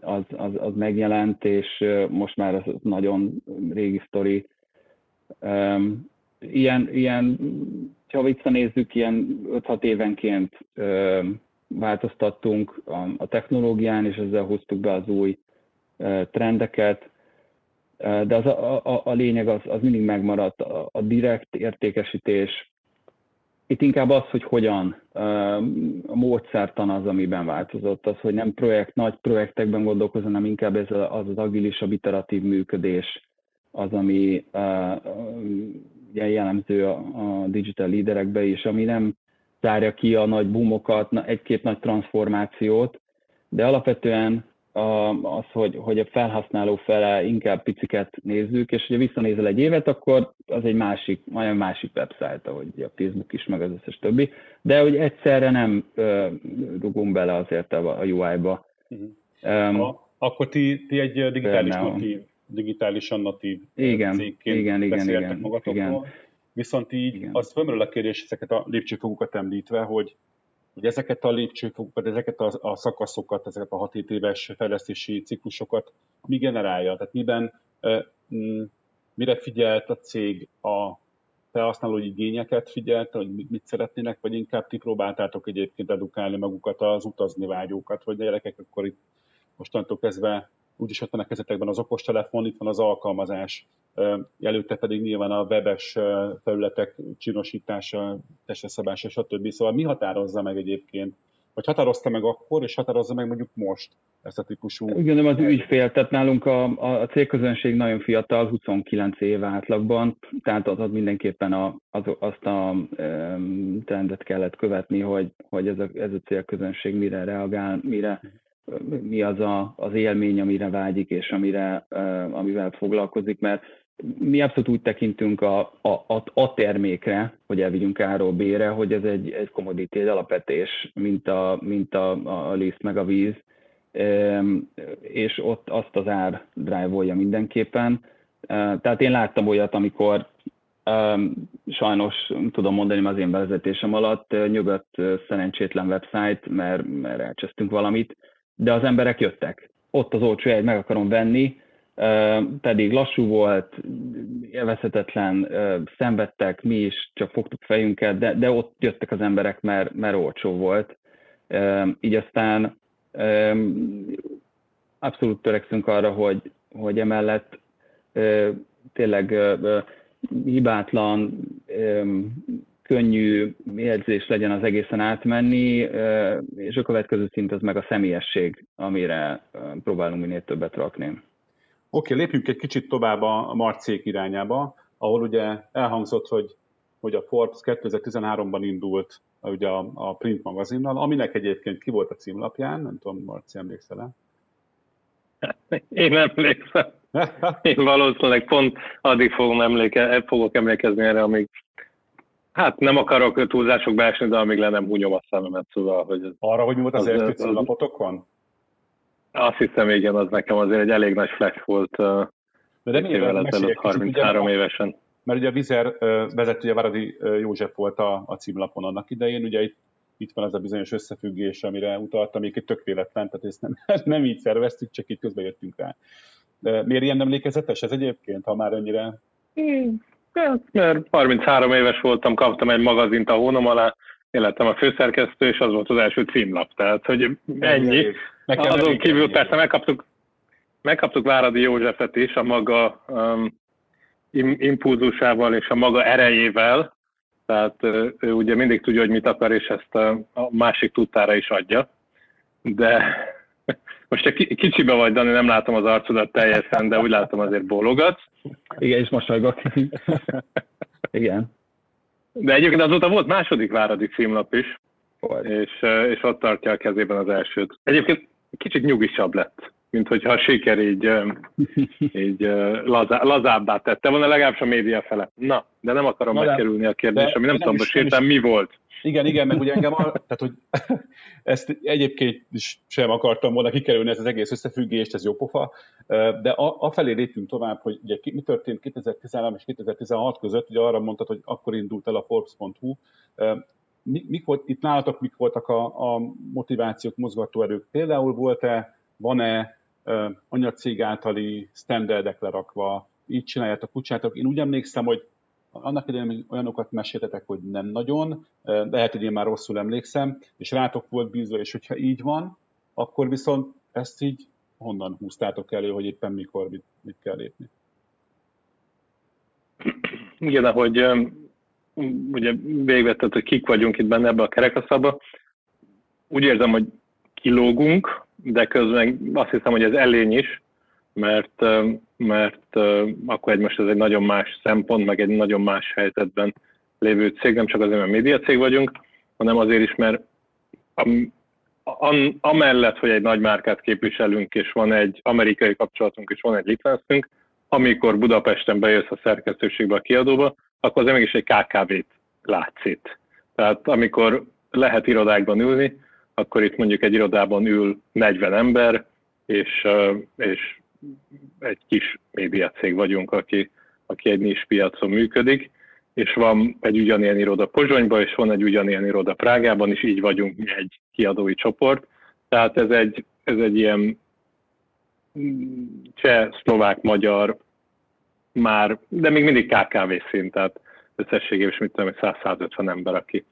az, az, az megjelent, és most már az nagyon régi sztori. Ilyen, ilyen ha visszanézzük, ilyen 5-6 évenként változtattunk a, technológián, és ezzel hoztuk be az új trendeket, de az a, a, a lényeg az, az mindig megmaradt, a, a direkt értékesítés. Itt inkább az, hogy hogyan, a módszertan az, amiben változott, az, hogy nem projekt, nagy projektekben gondolkozom, hanem inkább ez az az agilisabb, iteratív működés, az, ami ugye jellemző a, a digital líderekbe is, ami nem zárja ki a nagy boomokat, egy-két nagy transformációt, de alapvetően az, hogy, hogy a felhasználó fele inkább piciket nézzük, és hogyha visszanézel egy évet, akkor az egy másik, majd másik website, ahogy a Facebook is, meg az összes többi, de hogy egyszerre nem uh, rugunk bele azért a, a UI-ba. Uh-huh. Um, a, akkor ti, ti egy digitális natív, digitálisan natív igen, cégként igen, igen, igen, magatokról. Igen. Viszont így Igen. az fölmerül a kérdés ezeket a lépcsőfokokat említve, hogy, hogy ezeket a lépcsőfokokat, ezeket a, a szakaszokat, ezeket a 6 éves fejlesztési ciklusokat mi generálja? Tehát miben, e, mire figyelt a cég a felhasználói igényeket figyelte, hogy mit szeretnének, vagy inkább ti próbáltátok egyébként edukálni magukat az utazni vágyókat, hogy gyerekek, akkor itt mostantól kezdve úgyis ott van a kezetekben az okostelefon, itt van az alkalmazás, előtte pedig nyilván a webes felületek csinosítása, testeszabása, stb. Szóval mi határozza meg egyébként, vagy határozta meg akkor, és határozza meg mondjuk most ezt a típusú... Igen, nem az ügyfél, tehát nálunk a, a, célközönség nagyon fiatal, 29 év átlagban, tehát az, az mindenképpen a, az, azt a um, trendet kellett követni, hogy, hogy ez, a, ez a célközönség mire reagál, mire mi az a, az élmény, amire vágyik, és amire, amivel foglalkozik, mert mi abszolút úgy tekintünk a, a, a, a termékre, hogy elvigyünk A-ról B-re, hogy ez egy, egy commodity, egy alapetés, mint a, mint a, a liszt meg a víz, és ott azt az ár drive mindenképpen. Tehát én láttam olyat, amikor sajnos tudom mondani az én vezetésem alatt nyugodt szerencsétlen website, mert, mert elcsesztünk valamit, de az emberek jöttek. Ott az olcsó egy, meg akarom venni, pedig lassú volt, élvezhetetlen, szenvedtek, mi is csak fogtuk fejünket, de, de ott jöttek az emberek, mert, mert olcsó volt. Így aztán abszolút törekszünk arra, hogy, hogy emellett tényleg hibátlan, könnyű jegyzés legyen az egészen átmenni, és a következő szint az meg a személyesség, amire próbálunk minél többet rakni. Oké, okay, lépjünk egy kicsit tovább a Marcék irányába, ahol ugye elhangzott, hogy, hogy a Forbes 2013-ban indult ugye a, a print magazinnal, aminek egyébként ki volt a címlapján, nem tudom, Marci, emlékszel Én emlékszem. Én valószínűleg pont addig fogom emléke, fogok emlékezni erre, amíg Hát nem akarok túlzásokba esni, de amíg le nem húnyom a szememet, szóval, hogy... Ez, Arra, hogy mi volt az, az első címlapotokon? Azt hiszem, igen, az nekem azért egy elég nagy flash volt de évvel ezelőtt, 33 ugye, évesen. Mert ugye a Vizer vezetője Váradi József volt a, a címlapon annak idején, ugye itt, itt van az a bizonyos összefüggés, amire utaltam, még egy tök véletlen, tehát ezt nem, nem így szerveztük, csak így közben jöttünk rá. De miért ilyen emlékezetes ez egyébként, ha már ennyire... Hmm. Mert 33 éves voltam, kaptam egy magazint a hónom alá, én lettem a főszerkesztő, és az volt az első címlap, tehát hogy ennyi. Azon kívül persze megkaptuk, megkaptuk Váradi Józsefet is a maga um, impulzusával és a maga erejével, tehát ő ugye mindig tudja, hogy mit akar, és ezt a másik tudtára is adja. De most egy kicsibe vagy, Dani, nem látom az arcodat teljesen, de úgy látom azért bólogatsz. Igen, és mosolygok. Igen. De egyébként azóta volt második Váradi címlap is, és, és ott tartja a kezében az elsőt. Egyébként kicsit nyugisabb lett mint hogyha a siker így, így lazá, lazábbá tette volna, legalábbis a média fele. Na, de nem akarom Na, megkerülni a kérdést, ami nem tudom, most értem, mi volt. Igen, igen, meg ugye engem, a, tehát hogy ezt egyébként is sem akartam volna kikerülni, ez az egész összefüggést, ez jó pofa, de a, felé lépünk tovább, hogy ugye mi történt 2013 és 2016 között, ugye arra mondtad, hogy akkor indult el a Forbes.hu, mik volt, itt nálatok mik voltak a, a motivációk, mozgatóerők? Például volt-e, van-e anyacég általi standardek lerakva, így csináljátok, úgy csináljátok. Én úgy emlékszem, hogy annak idején olyanokat meséltetek, hogy nem nagyon, lehet, hogy én már rosszul emlékszem, és rátok volt bízva, és hogyha így van, akkor viszont ezt így honnan húztátok elő, hogy éppen mikor mit, mit kell lépni? Igen, ahogy ugye végvetted, hogy kik vagyunk itt benne ebbe a kerekaszaba, úgy érzem, hogy kilógunk, de közben azt hiszem, hogy ez elény is, mert, mert akkor egy most ez egy nagyon más szempont, meg egy nagyon más helyzetben lévő cég, nem csak azért, mert média cég vagyunk, hanem azért is, mert am, am, amellett, hogy egy nagy márkát képviselünk, és van egy amerikai kapcsolatunk, és van egy licenszünk, amikor Budapesten bejössz a szerkesztőségbe, a kiadóba, akkor azért mégis egy KKV-t látsz itt. Tehát amikor lehet irodákban ülni, akkor itt mondjuk egy irodában ül 40 ember, és, és egy kis médiacég vagyunk, aki, aki egy nis piacon működik, és van egy ugyanilyen iroda Pozsonyban, és van egy ugyanilyen iroda Prágában, és így vagyunk mi egy kiadói csoport. Tehát ez egy, ez egy ilyen cseh, szlovák, magyar, már, de még mindig KKV szint, tehát összességében is mit tudom, 100-150 ember, aki,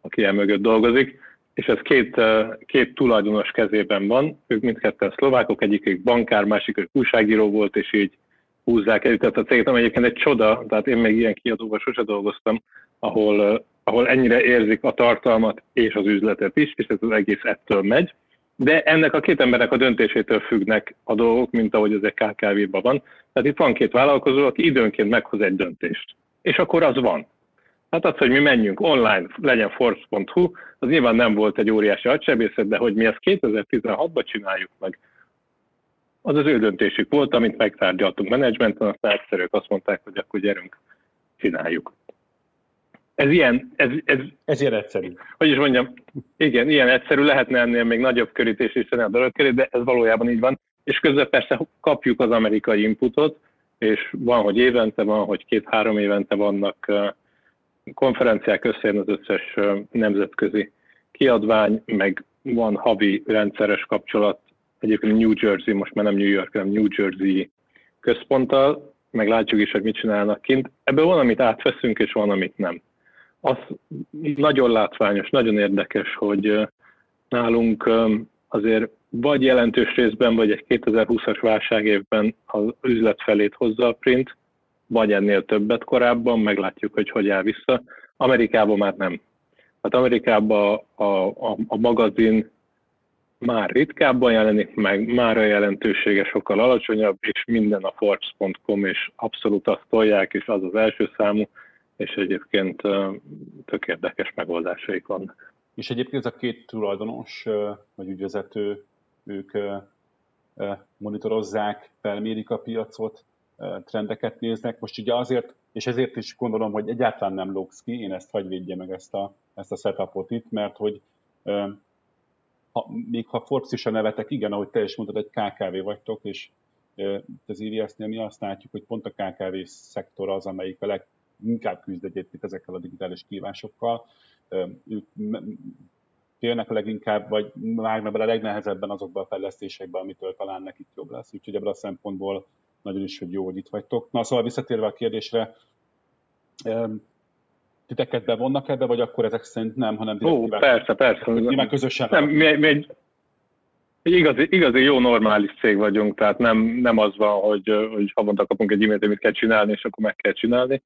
aki el mögött dolgozik és ez két, két tulajdonos kezében van, ők mindketten szlovákok, egyikük bankár, másikük újságíró volt, és így húzzák el. Tehát a céget, ami egyébként egy csoda, tehát én még ilyen kiadóval sose dolgoztam, ahol ahol ennyire érzik a tartalmat és az üzletet is, és ez az egész ettől megy. De ennek a két embernek a döntésétől függnek a dolgok, mint ahogy ez egy KKV-ban van. Tehát itt van két vállalkozó, aki időnként meghoz egy döntést. És akkor az van. Hát az, hogy mi menjünk online, legyen force.hu, az nyilván nem volt egy óriási agysebészet, de hogy mi ezt 2016-ban csináljuk meg, az az ő döntésük volt, amit megtárgyaltunk menedzsmenten, aztán egyszerűek azt mondták, hogy akkor gyerünk, csináljuk. Ez ilyen, ez, ez, ez ilyen egyszerű. Hogy is mondjam, igen, ilyen egyszerű, lehetne ennél még nagyobb körítés is a dolog köré, de ez valójában így van. És közben persze kapjuk az amerikai inputot, és van, hogy évente, van, hogy két-három évente vannak konferenciák összejön az összes nemzetközi kiadvány, meg van havi rendszeres kapcsolat, egyébként New Jersey, most már nem New York, hanem New Jersey központtal, meg látjuk is, hogy mit csinálnak kint. Ebből van, amit átveszünk, és van, amit nem. Az nagyon látványos, nagyon érdekes, hogy nálunk azért vagy jelentős részben, vagy egy 2020-as válságévben az üzlet felét hozza a print, vagy ennél többet korábban, meglátjuk, hogy hogy áll vissza. Amerikában már nem. Hát Amerikában a, a, a magazin már ritkábban jelenik meg, már a jelentősége sokkal alacsonyabb, és minden a Forbes.com, és abszolút azt tolják, és az az első számú, és egyébként tök érdekes megoldásaik vannak. És egyébként ez a két tulajdonos, vagy ügyvezető, ők monitorozzák, felmérik a piacot, trendeket néznek. Most ugye azért, és ezért is gondolom, hogy egyáltalán nem lógsz ki, én ezt hagy védje meg ezt a, ezt a setupot itt, mert hogy ha, még ha Forbes is a nevetek, igen, ahogy te is mondtad, egy KKV vagytok, és az IVS-nél mi azt látjuk, hogy pont a KKV szektor az, amelyik a leginkább küzd egyébként ezekkel a digitális kívásokkal. Ők félnek a leginkább, vagy vágnak bele a legnehezebben azokba a fejlesztésekbe, amitől talán nekik jobb lesz. Úgyhogy ebből a szempontból nagyon is, hogy jó, hogy itt vagytok. Na szóval visszatérve a kérdésre, titeket bevonnak ebbe, vagy akkor ezek szerint nem, hanem Ó, persze, persze. Nyilván közösen. Nem, mi, mi egy, egy igazi, igazi jó normális cég vagyunk, tehát nem, nem az van, hogy, hogy havonta kapunk egy e-mailt, amit kell csinálni, és akkor meg kell csinálni,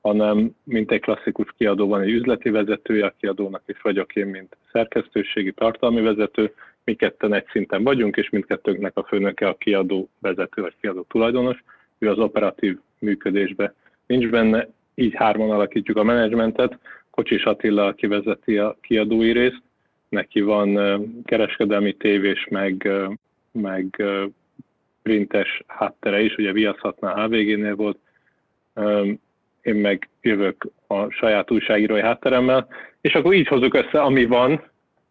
hanem mint egy klasszikus kiadó van egy üzleti vezetője, a kiadónak is vagyok én, mint szerkesztőségi tartalmi vezető, mi ketten egy szinten vagyunk, és mindkettőnknek a főnöke a kiadó vezető vagy kiadó tulajdonos, ő az operatív működésbe nincs benne, így hárman alakítjuk a menedzsmentet, Kocsis Attila, aki vezeti a kiadói részt, neki van kereskedelmi tévés, meg, meg printes háttere is, ugye Viaszhatnál HVG-nél volt, én meg jövök a saját újságírói hátteremmel, és akkor így hozzuk össze, ami van,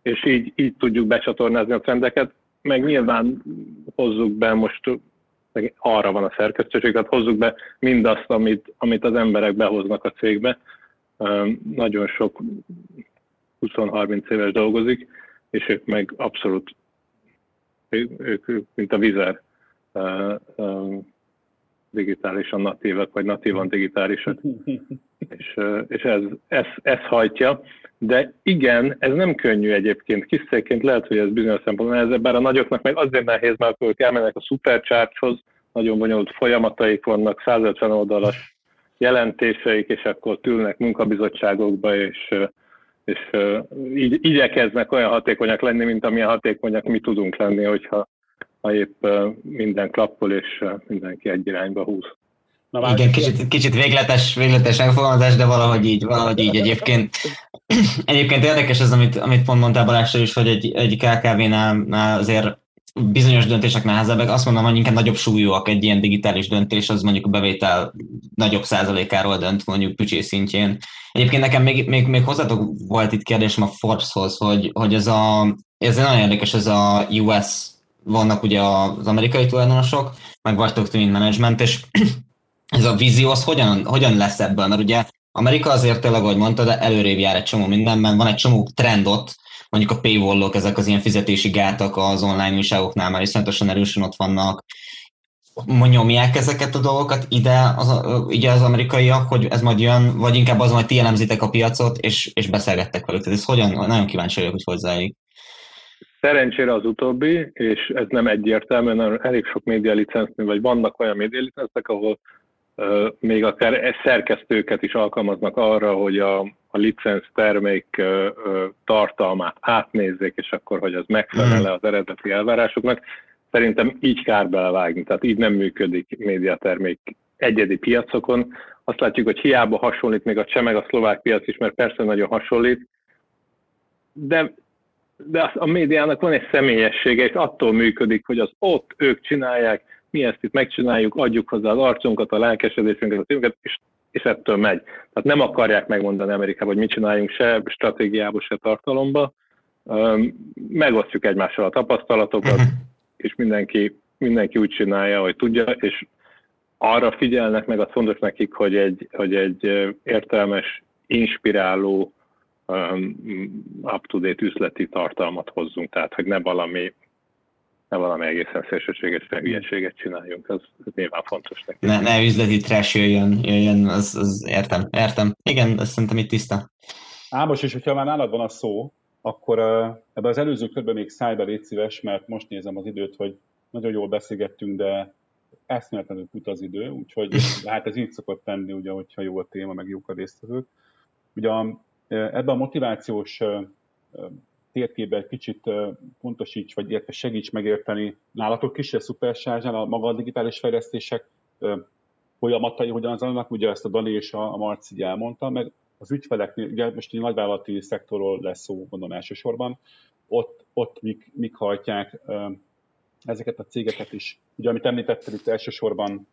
és így, így tudjuk becsatornázni a trendeket, meg nyilván hozzuk be most arra van a szerkesztőség, tehát hozzuk be mindazt, amit, amit az emberek behoznak a cégbe. Nagyon sok 20-30 éves dolgozik, és ők meg abszolút, ők, ők mint a vizer digitálisan natívak, vagy natívan digitálisak. és, és ez, ez, ez hajtja. De igen, ez nem könnyű egyébként. Kiszéként lehet, hogy ez bizonyos szempontból nehezebb, bár a nagyoknak meg azért nehéz, mert akkor ők elmennek a supercharthoz, nagyon bonyolult folyamataik vannak, 150 oldalas jelentéseik, és akkor tülnek munkabizottságokba, és, és így igyekeznek olyan hatékonyak lenni, mint amilyen hatékonyak mi tudunk lenni, hogyha ha épp minden klappol, és mindenki egy irányba húz. Na, Igen, kicsit, kicsit végletes, végletes megfogalmazás, de valahogy így, valahogy így egyébként. Egyébként érdekes ez, amit, amit pont mondtál Balázs is, hogy egy, egy KKV-nál azért bizonyos döntések nehezebbek. Azt mondom, hogy inkább nagyobb súlyúak egy ilyen digitális döntés, az mondjuk a bevétel nagyobb százalékáról dönt, mondjuk bücsé szintjén. Egyébként nekem még, még, még hozzátok volt itt kérdésem a Forbeshoz, hogy, hogy ez, a, ez nagyon érdekes, ez a US, vannak ugye az amerikai tulajdonosok, meg vagytok mint management, és ez a vízió az hogyan, hogyan lesz ebből? Mert ugye Amerika azért tényleg, ahogy mondtad, előrébb jár egy csomó mindenben, van egy csomó trend ott, mondjuk a paywall ezek az ilyen fizetési gátak az online újságoknál már iszonyatosan erősen ott vannak, nyomják ezeket a dolgokat ide az, ugye az amerikaiak, hogy ez majd jön, vagy inkább az, hogy ti elemzitek a piacot, és, és beszélgettek velük. Tehát ez hogyan, nagyon kíváncsi vagyok, hogy hozzáig. Szerencsére az utóbbi, és ez nem egyértelmű, mert elég sok média licensznél, vagy vannak olyan média licenszek, ahol még akár szerkesztőket is alkalmaznak arra, hogy a, a licenc termék tartalmát átnézzék, és akkor, hogy az megfelel az eredeti elvárásoknak. Szerintem így kár belevágni, tehát így nem működik médiatermék egyedi piacokon. Azt látjuk, hogy hiába hasonlít még a cseh meg a szlovák piac is, mert persze nagyon hasonlít, de, de a médiának van egy személyessége, és attól működik, hogy az ott ők csinálják, mi ezt itt megcsináljuk, adjuk hozzá az arcunkat, a lelkesedésünket, a szívünket, és, és ettől megy. Tehát nem akarják megmondani Amerikában, hogy mit csináljunk se stratégiába, se tartalomba. Megosztjuk egymással a tapasztalatokat, és mindenki, mindenki úgy csinálja, hogy tudja, és arra figyelnek meg, az fontos nekik, hogy egy, hogy egy értelmes, inspiráló, up-to-date üzleti tartalmat hozzunk, tehát hogy ne valami ne valami egészen szélsőséges hülyeséget csináljunk, az, az nyilván fontos neki. Ne, ne üzleti trash jöjjön, jöjjön az, az értem, értem. Igen, ezt szerintem itt tiszta. Ámos, és hogyha már nálad van a szó, akkor uh, ebben az előző körben még szállj be, légy szíves, mert most nézem az időt, hogy nagyon jól beszélgettünk, de eszméletlenül fut az idő, úgyhogy hát ez így szokott tenni, ugye, hogyha jó a téma, meg jók a résztvevők. Ugye ebben a motivációs térkébe egy kicsit pontosíts, vagy érte segíts megérteni nálatok is, a szupersázsán a maga a digitális fejlesztések folyamatai hogyan zajlanak, ugye ezt a Dani és a, Marci elmondta, meg az ügyfeleknél, ugye most egy nagyvállalati szektorról lesz szó, mondom elsősorban, ott, ott mik, mik hajtják ezeket a cégeket is. Ugye, amit említetted, itt elsősorban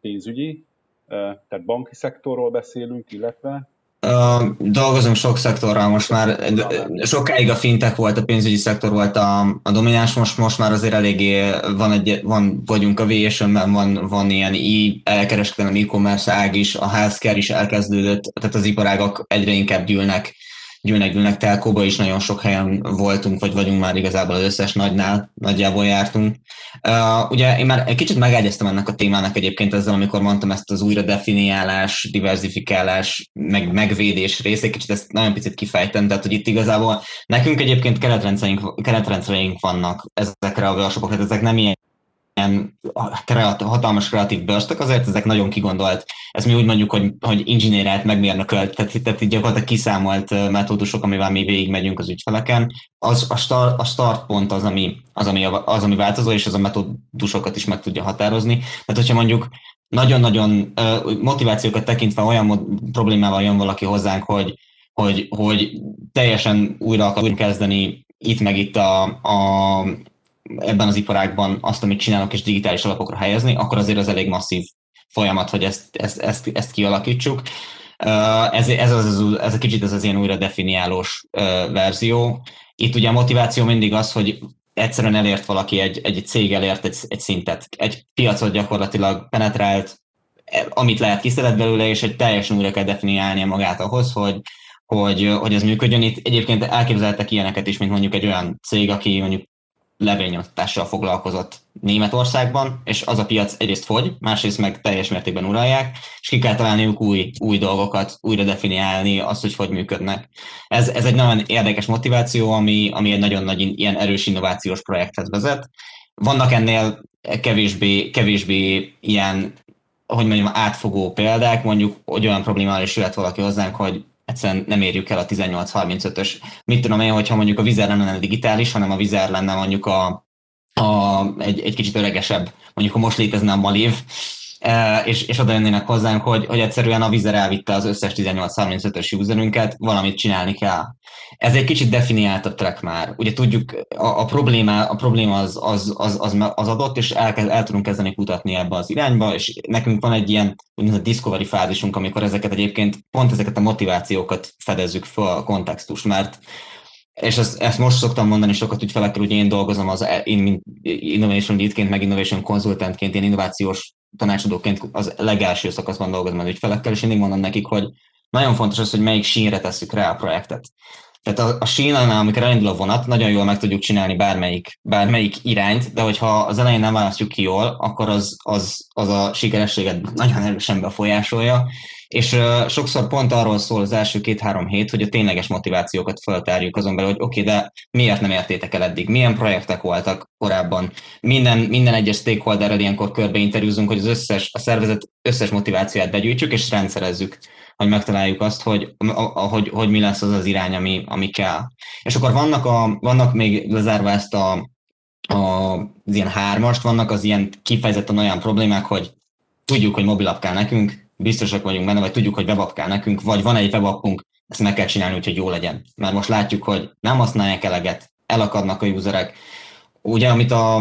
pénzügyi, tehát banki szektorról beszélünk, illetve Dolgozunk sok szektorral most már, sokáig a fintech volt, a pénzügyi szektor volt a, a domináns, most, most már azért eléggé van, egy, van vagyunk a VSM-ben, van, van ilyen e-kereskedelem, e-commerce ág is, a healthcare is elkezdődött, tehát az iparágak egyre inkább gyűlnek gyűlnek, gyűlnek telkóba is nagyon sok helyen voltunk, vagy vagyunk már igazából az összes nagynál, nagyjából jártunk. Uh, ugye én már egy kicsit megágyaztam ennek a témának egyébként ezzel, amikor mondtam ezt az újra definiálás, diversifikálás, meg megvédés részét, kicsit ezt nagyon picit kifejtem, tehát hogy itt igazából nekünk egyébként keretrendszereink, keretrendszereink vannak ezekre a workshopokra, ezek nem ilyen ilyen kreatív, hatalmas kreatív bőrstek, azért ezek nagyon kigondolt, ezt mi úgy mondjuk, hogy, hogy inzsinérált, megmérnökölt, tehát, tehát gyakorlatilag kiszámolt metódusok, amivel mi végigmegyünk az ügyfeleken. Az, a, start, a start pont az ami, az, ami, az, ami változó, és az a metódusokat is meg tudja határozni. Tehát, hogyha mondjuk nagyon-nagyon motivációkat tekintve olyan problémával jön valaki hozzánk, hogy, hogy, hogy teljesen újra akarunk kezdeni itt meg itt a, a ebben az iparágban azt, amit csinálok, és digitális alapokra helyezni, akkor azért az elég masszív folyamat, hogy ezt, ezt, ezt, ezt kialakítsuk. Ez, ez, az, ez a kicsit ez az ilyen újra definiálós verzió. Itt ugye a motiváció mindig az, hogy egyszerűen elért valaki, egy, egy cég elért egy, egy szintet, egy piacot gyakorlatilag penetrált, e, amit lehet kiszedett belőle, és egy teljesen újra kell definiálnia magát ahhoz, hogy, hogy, hogy ez működjön. Itt egyébként elképzeltek ilyeneket is, mint mondjuk egy olyan cég, aki mondjuk levélnyomtatással foglalkozott Németországban, és az a piac egyrészt fogy, másrészt meg teljes mértékben uralják, és ki kell találniuk új, új dolgokat, újra definiálni azt, hogy hogy működnek. Ez, ez egy nagyon érdekes motiváció, ami, ami egy nagyon nagy ilyen erős innovációs projekthez vezet. Vannak ennél kevésbé, kevésbé ilyen, hogy mondjam, átfogó példák, mondjuk, hogy olyan problémával is jöhet valaki hozzánk, hogy egyszerűen nem érjük el a 18-35-ös. Mit tudom én, hogyha mondjuk a vizer nem lenne digitális, hanem a vizer lenne mondjuk a, a, egy, egy kicsit öregesebb, mondjuk ha most létezne a Malév, és, és oda jönnének hozzánk, hogy, hogy egyszerűen a Vizer elvitte az összes 1835-ös userünket, valamit csinálni kell. Ez egy kicsit definiáltabb track már. Ugye tudjuk, a, a probléma, a probléma az, az, az, az, az adott, és el, el tudunk kezdeni kutatni ebbe az irányba, és nekünk van egy ilyen úgynevezett discovery fázisunk, amikor ezeket egyébként, pont ezeket a motivációkat fedezzük fel a kontextust, mert és ezt, ezt most szoktam mondani sokat ügyfelekkel, hogy én dolgozom az én, mint innovation leadként, meg innovation konzultantként, én innovációs tanácsadóként az legelső szakaszban dolgozom az ügyfelekkel, és mindig mondom nekik, hogy nagyon fontos az, hogy melyik sínre tesszük rá a projektet. Tehát a, a sínánál, amikor elindul a vonat, nagyon jól meg tudjuk csinálni bármelyik, bármelyik irányt, de hogyha az elején nem választjuk ki jól, akkor az, az, az a sikerességet nagyon erősen befolyásolja, És sokszor pont arról szól az első két-három hét, hogy a tényleges motivációkat feltárjuk azon belül, hogy oké, okay, de miért nem értétek el eddig? Milyen projektek voltak korábban? Minden, minden egyes stakeholderrel ilyenkor körbe interjúzunk, hogy az összes, a szervezet összes motivációját begyűjtjük és rendszerezzük hogy megtaláljuk azt, hogy, hogy, hogy mi lesz az az irány, ami, ami kell. És akkor vannak, a, vannak még lezárva ezt a, a, az ilyen hármast, vannak az ilyen kifejezetten olyan problémák, hogy tudjuk, hogy mobilap kell nekünk, biztosak vagyunk benne, vagy tudjuk, hogy webap kell nekünk, vagy van egy webappunk, ezt meg kell csinálni, hogy jó legyen. Mert most látjuk, hogy nem használják eleget, elakadnak a userek. Ugye, amit a,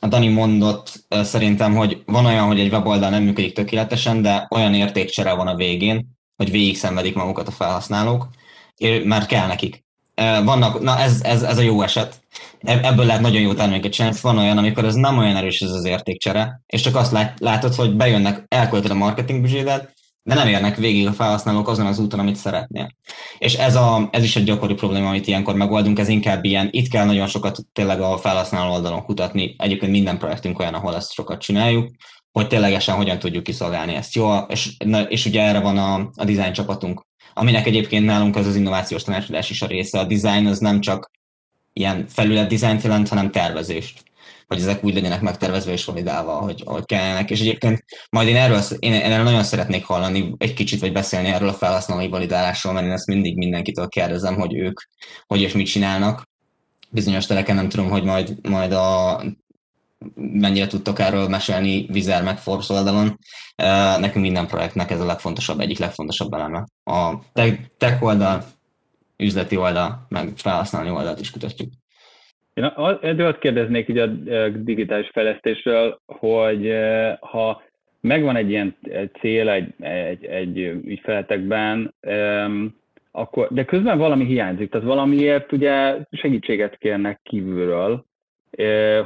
a Dani mondott szerintem, hogy van olyan, hogy egy weboldal nem működik tökéletesen, de olyan értékcsere van a végén, hogy végig szenvedik magukat a felhasználók, mert kell nekik. Vannak, na ez, ez, ez a jó eset. Ebből lehet nagyon jó terméket csinálni. Van olyan, amikor ez nem olyan erős ez az értékcsere, és csak azt lát, látod, hogy bejönnek, elköltöd a marketing büdzsédet, de nem érnek végig a felhasználók azon az úton, amit szeretnél. És ez, a, ez is egy gyakori probléma, amit ilyenkor megoldunk, ez inkább ilyen, itt kell nagyon sokat tényleg a felhasználó oldalon kutatni. Egyébként minden projektünk olyan, ahol ezt sokat csináljuk, hogy ténylegesen hogyan tudjuk kiszolgálni ezt jól, és, és ugye erre van a, a design csapatunk, aminek egyébként nálunk az az innovációs tanácsadás is a része. A design az nem csak ilyen felület dizájnt jelent, hanem tervezést hogy ezek úgy legyenek megtervezve és validálva, hogy, hogy kellene. És egyébként majd én erről, én erről nagyon szeretnék hallani egy kicsit, vagy beszélni erről a felhasználói validálásról, mert én ezt mindig mindenkitől kérdezem, hogy ők hogy és mit csinálnak. Bizonyos tereken nem tudom, hogy majd, majd a mennyire tudtok erről mesélni Vizer meg Forbes oldalon. Nekünk minden projektnek ez a legfontosabb, egyik legfontosabb eleme. A tech oldal, üzleti oldal, meg felhasználni oldalt is kutatjuk. Én azt kérdeznék így a digitális fejlesztésről, hogy ha megvan egy ilyen cél egy, egy, egy ügyfeletekben, akkor, de közben valami hiányzik, tehát valamiért ugye segítséget kérnek kívülről,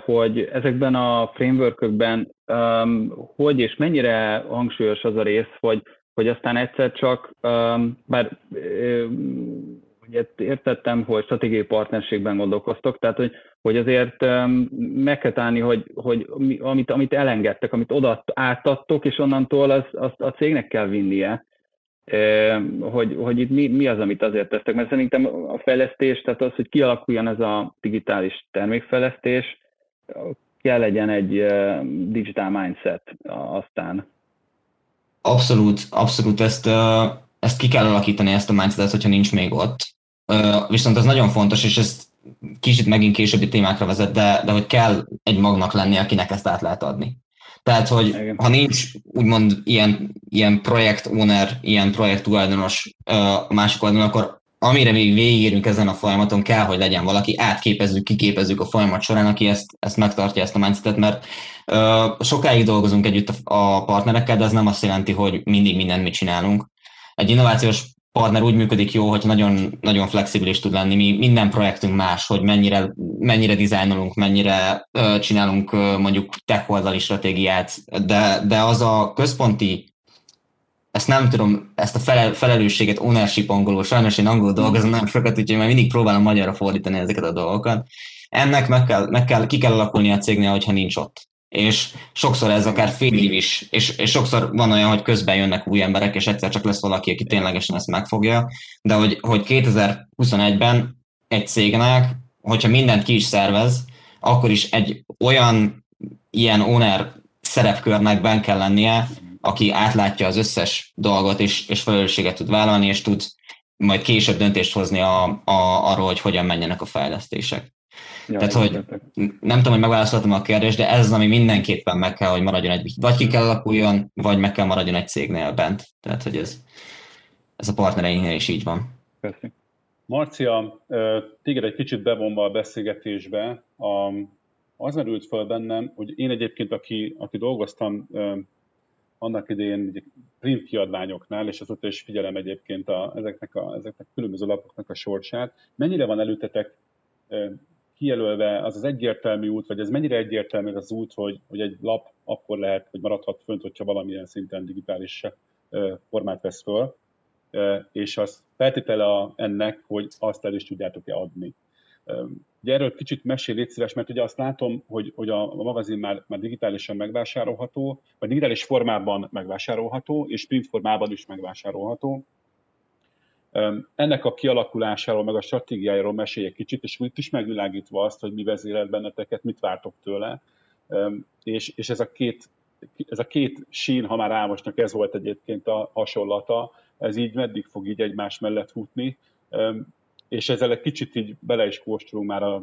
hogy ezekben a frameworkökben um, hogy és mennyire hangsúlyos az a rész, hogy, hogy aztán egyszer csak, um, bár um, ugye értettem, hogy stratégiai partnerségben gondolkoztok, tehát hogy, hogy azért um, meg kell állni, hogy, hogy amit, amit elengedtek, amit oda átadtok, és onnantól az, az a cégnek kell vinnie hogy, hogy itt mi, mi az, amit azért tesztek, mert szerintem a fejlesztés, tehát az, hogy kialakuljon ez a digitális termékfejlesztés, kell legyen egy digital mindset aztán. Abszolút, abszolút ezt, ezt ki kell alakítani, ezt a mindsetet, hogyha nincs még ott. Viszont ez nagyon fontos, és ezt kicsit megint későbbi témákra vezet, de, de hogy kell egy magnak lenni, akinek ezt át lehet adni. Tehát, hogy Igen. ha nincs úgymond ilyen, ilyen projekt owner, ilyen projekt tulajdonos a másik oldalon, akkor amire még végigérünk ezen a folyamaton, kell, hogy legyen valaki, átképezzük, kiképezzük a folyamat során, aki ezt, ezt megtartja, ezt a mindsetet, mert uh, sokáig dolgozunk együtt a, a partnerekkel, de ez nem azt jelenti, hogy mindig mindent mi csinálunk. Egy innovációs partner úgy működik jó, hogy nagyon, nagyon flexibilis tud lenni. Mi minden projektünk más, hogy mennyire, mennyire dizájnolunk, mennyire ö, csinálunk ö, mondjuk tech oldali stratégiát, de, de az a központi ezt nem tudom, ezt a felel, felelősséget, ownership angolul, sajnos én angol dolgozom nem sokat, úgyhogy már mindig próbálom magyarra fordítani ezeket a dolgokat. Ennek meg kell, meg kell, ki kell alakulni a cégnél, hogyha nincs ott és sokszor ez akár fél év is, és, és sokszor van olyan, hogy közben jönnek új emberek, és egyszer csak lesz valaki, aki ténylegesen ezt megfogja, de hogy, hogy 2021-ben egy cégnek, hogyha mindent ki is szervez, akkor is egy olyan ilyen owner szerepkörnek ben kell lennie, aki átlátja az összes dolgot, és, és felelősséget tud vállalni, és tud majd később döntést hozni a, a, arról, hogy hogyan menjenek a fejlesztések. Ja, Tehát, hogy nem tudom, hogy megválaszoltam a kérdést, de ez az, ami mindenképpen meg kell, hogy maradjon egy, vagy ki kell alakuljon, vagy meg kell maradjon egy cégnél bent. Tehát, hogy ez, ez a partnereinknél is így van. Köszönöm. Marcia, téged egy kicsit bevonva a beszélgetésbe, az merült fel bennem, hogy én egyébként, aki, aki dolgoztam annak idején print kiadványoknál, és azóta is figyelem egyébként a, ezeknek, a, ezeknek a különböző lapoknak a sorsát, mennyire van előtetek kijelölve az az egyértelmű út, vagy ez mennyire egyértelmű az út, hogy, hogy egy lap akkor lehet, hogy maradhat fönt, hogyha valamilyen szinten digitális formát vesz föl, és az feltétele ennek, hogy azt el is tudjátok-e adni. Ugye erről kicsit mesél, légy szíves, mert ugye azt látom, hogy, hogy a, magazin már, már digitálisan megvásárolható, vagy digitális formában megvásárolható, és print formában is megvásárolható. Ennek a kialakulásáról, meg a stratégiájáról mesélj egy kicsit, és itt is megvilágítva azt, hogy mi vezérelt benneteket, mit vártok tőle. És, és ez, a két, ez a két sín, ha már Ámosnak ez volt egyébként a hasonlata, ez így meddig fog így egymás mellett futni, és ezzel egy kicsit így bele is kóstolunk már a,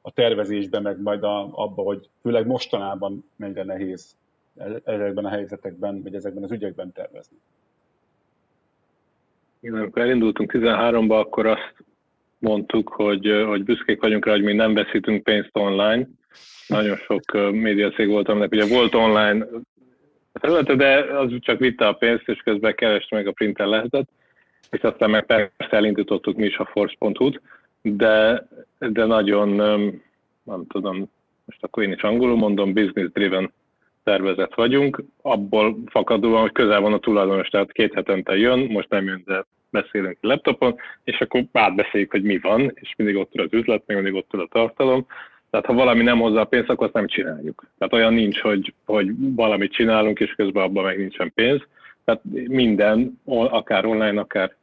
a tervezésbe, meg majd a, abba, hogy főleg mostanában mennyire nehéz e-, ezekben a helyzetekben, vagy ezekben az ügyekben tervezni. Igen, amikor elindultunk 13-ba, akkor azt mondtuk, hogy, hogy büszkék vagyunk rá, hogy mi nem veszítünk pénzt online. Nagyon sok médiacég volt, aminek ugye volt online területe, de az csak vitte a pénzt, és közben kereste meg a printer lehetett, és aztán meg persze elindítottuk mi is a force.hu-t, de, de nagyon, nem tudom, most akkor én is angolul mondom, business driven szervezet vagyunk, abból fakadóan, hogy közel van a tulajdonos, tehát két hetente jön, most nem jön, de beszélünk a laptopon, és akkor átbeszéljük, hogy mi van, és mindig ott ül az üzlet, még mindig ott ül a tartalom. Tehát ha valami nem hozza a pénzt, akkor azt nem csináljuk. Tehát olyan nincs, hogy, hogy valamit csinálunk, és közben abban meg nincsen pénz. Tehát minden, akár online, akár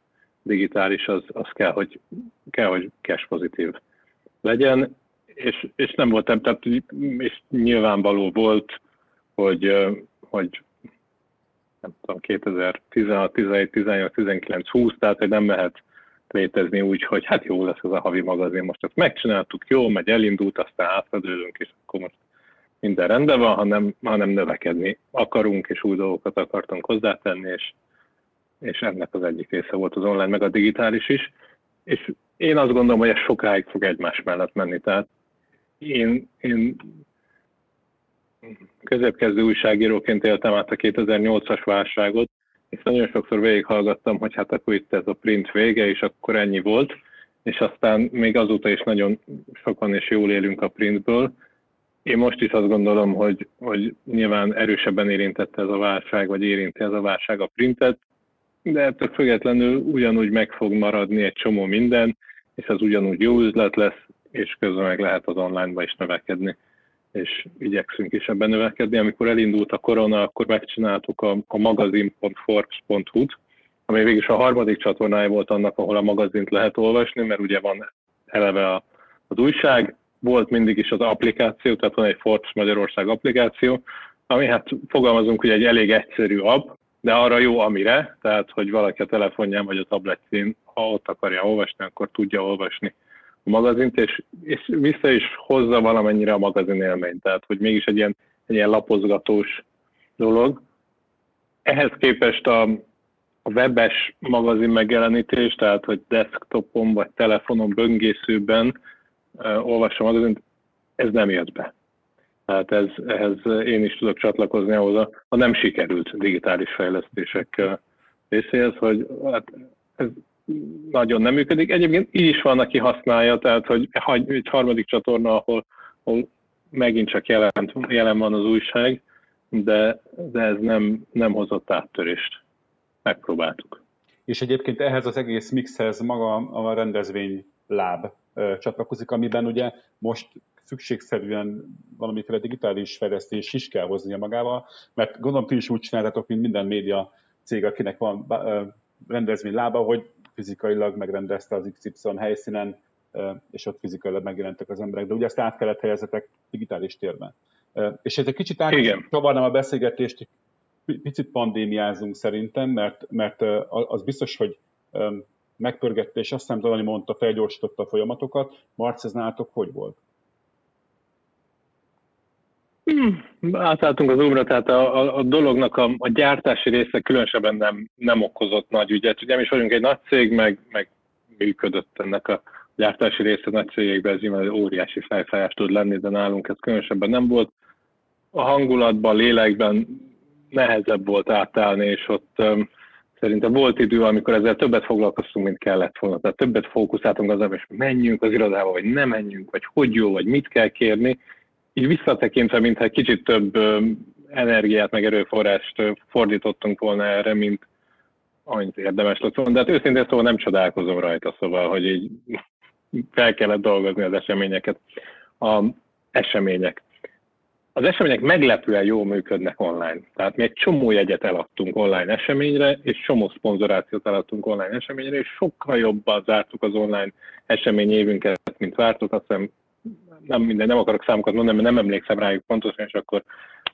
digitális, az, az kell, hogy, kell, hogy cash pozitív legyen, és, és nem voltam, tehát és nyilvánvaló volt, hogy, hogy nem tudom, 2016, 17, 18, 19, 20, tehát hogy nem mehet létezni úgy, hogy hát jó lesz ez a havi magazin, most ezt megcsináltuk, jó, megy, elindult, aztán átfedőlünk, és akkor most minden rendben van, hanem, hanem növekedni akarunk, és új dolgokat akartunk hozzátenni, és, és ennek az egyik része volt az online, meg a digitális is. És én azt gondolom, hogy ez sokáig fog egymás mellett menni. Tehát én, én középkezdő újságíróként éltem át a 2008-as válságot, és nagyon sokszor végighallgattam, hogy hát akkor itt ez a print vége, és akkor ennyi volt, és aztán még azóta is nagyon sokan és jól élünk a printből. Én most is azt gondolom, hogy, hogy nyilván erősebben érintette ez a válság, vagy érinti ez a válság a printet, de ettől függetlenül ugyanúgy meg fog maradni egy csomó minden, és az ugyanúgy jó üzlet lesz, és közben meg lehet az online-ba is növekedni és igyekszünk is ebben növekedni. Amikor elindult a korona, akkor megcsináltuk a, a magazin.forbes.hu-t, ami végig a harmadik csatornája volt annak, ahol a magazint lehet olvasni, mert ugye van eleve a, az újság, volt mindig is az applikáció, tehát van egy Forbes Magyarország applikáció, ami hát fogalmazunk, hogy egy elég egyszerű app, de arra jó amire, tehát hogy valaki a telefonján vagy a tabletjén, ha ott akarja olvasni, akkor tudja olvasni a magazint, és, és vissza is hozza valamennyire a magazin élményt, tehát hogy mégis egy ilyen, egy ilyen lapozgatós dolog. Ehhez képest a, a webes magazin megjelenítés, tehát hogy desktopon vagy telefonon böngészőben uh, olvasom a magazint, ez nem jött be. Tehát ez, ehhez én is tudok csatlakozni ahhoz a, a nem sikerült digitális fejlesztések részéhez, hogy hát ez nagyon nem működik. Egyébként így is van, aki használja, tehát hogy egy harmadik csatorna, ahol, ahol megint csak jelent, jelen van az újság, de, de ez nem, nem hozott áttörést. Megpróbáltuk. És egyébként ehhez az egész mixhez maga a rendezvény láb csatlakozik, amiben ugye most szükségszerűen valamiféle digitális fejlesztés is kell hoznia magával, mert gondolom ti is úgy csináltatok, mint minden média cég, akinek van rendezvény lába, hogy fizikailag megrendezte az XY helyszínen, és ott fizikailag megjelentek az emberek, de ugye ezt át kellett helyezetek digitális térben. És ez egy kicsit átcsavarnám a beszélgetést, picit pandémiázunk szerintem, mert, mert az biztos, hogy megpörgette, és azt hiszem Dani mondta, felgyorsította a folyamatokat. Marc, ez nálatok hogy volt? Hmm, átálltunk az umra, tehát a, a, a dolognak a, a gyártási része különösebben nem, nem okozott nagy ügyet. Ugye mi is vagyunk egy nagy cég, meg, meg működött ennek a gyártási része nagy cégekben, ez nyilván óriási fejfájás tud lenni, de nálunk ez különösebben nem volt. A hangulatban, a lélekben nehezebb volt átállni, és ott um, szerintem volt idő, amikor ezzel többet foglalkoztunk, mint kellett volna. Tehát többet fókuszáltunk az, hogy menjünk az irodába, vagy nem menjünk, vagy hogy jó, vagy mit kell kérni, így visszatekintve, mintha egy kicsit több energiát, meg erőforrást fordítottunk volna erre, mint amit érdemes lett volna. De hát őszintén szóval nem csodálkozom rajta, szóval, hogy így fel kellett dolgozni az eseményeket. A események. Az események meglepően jól működnek online. Tehát mi egy csomó jegyet eladtunk online eseményre, és csomó szponzorációt eladtunk online eseményre, és sokkal jobban zártuk az online esemény évünket, mint vártuk. Azt hiszem, nem minden, nem akarok számokat mondani, mert nem emlékszem rájuk pontosan, és akkor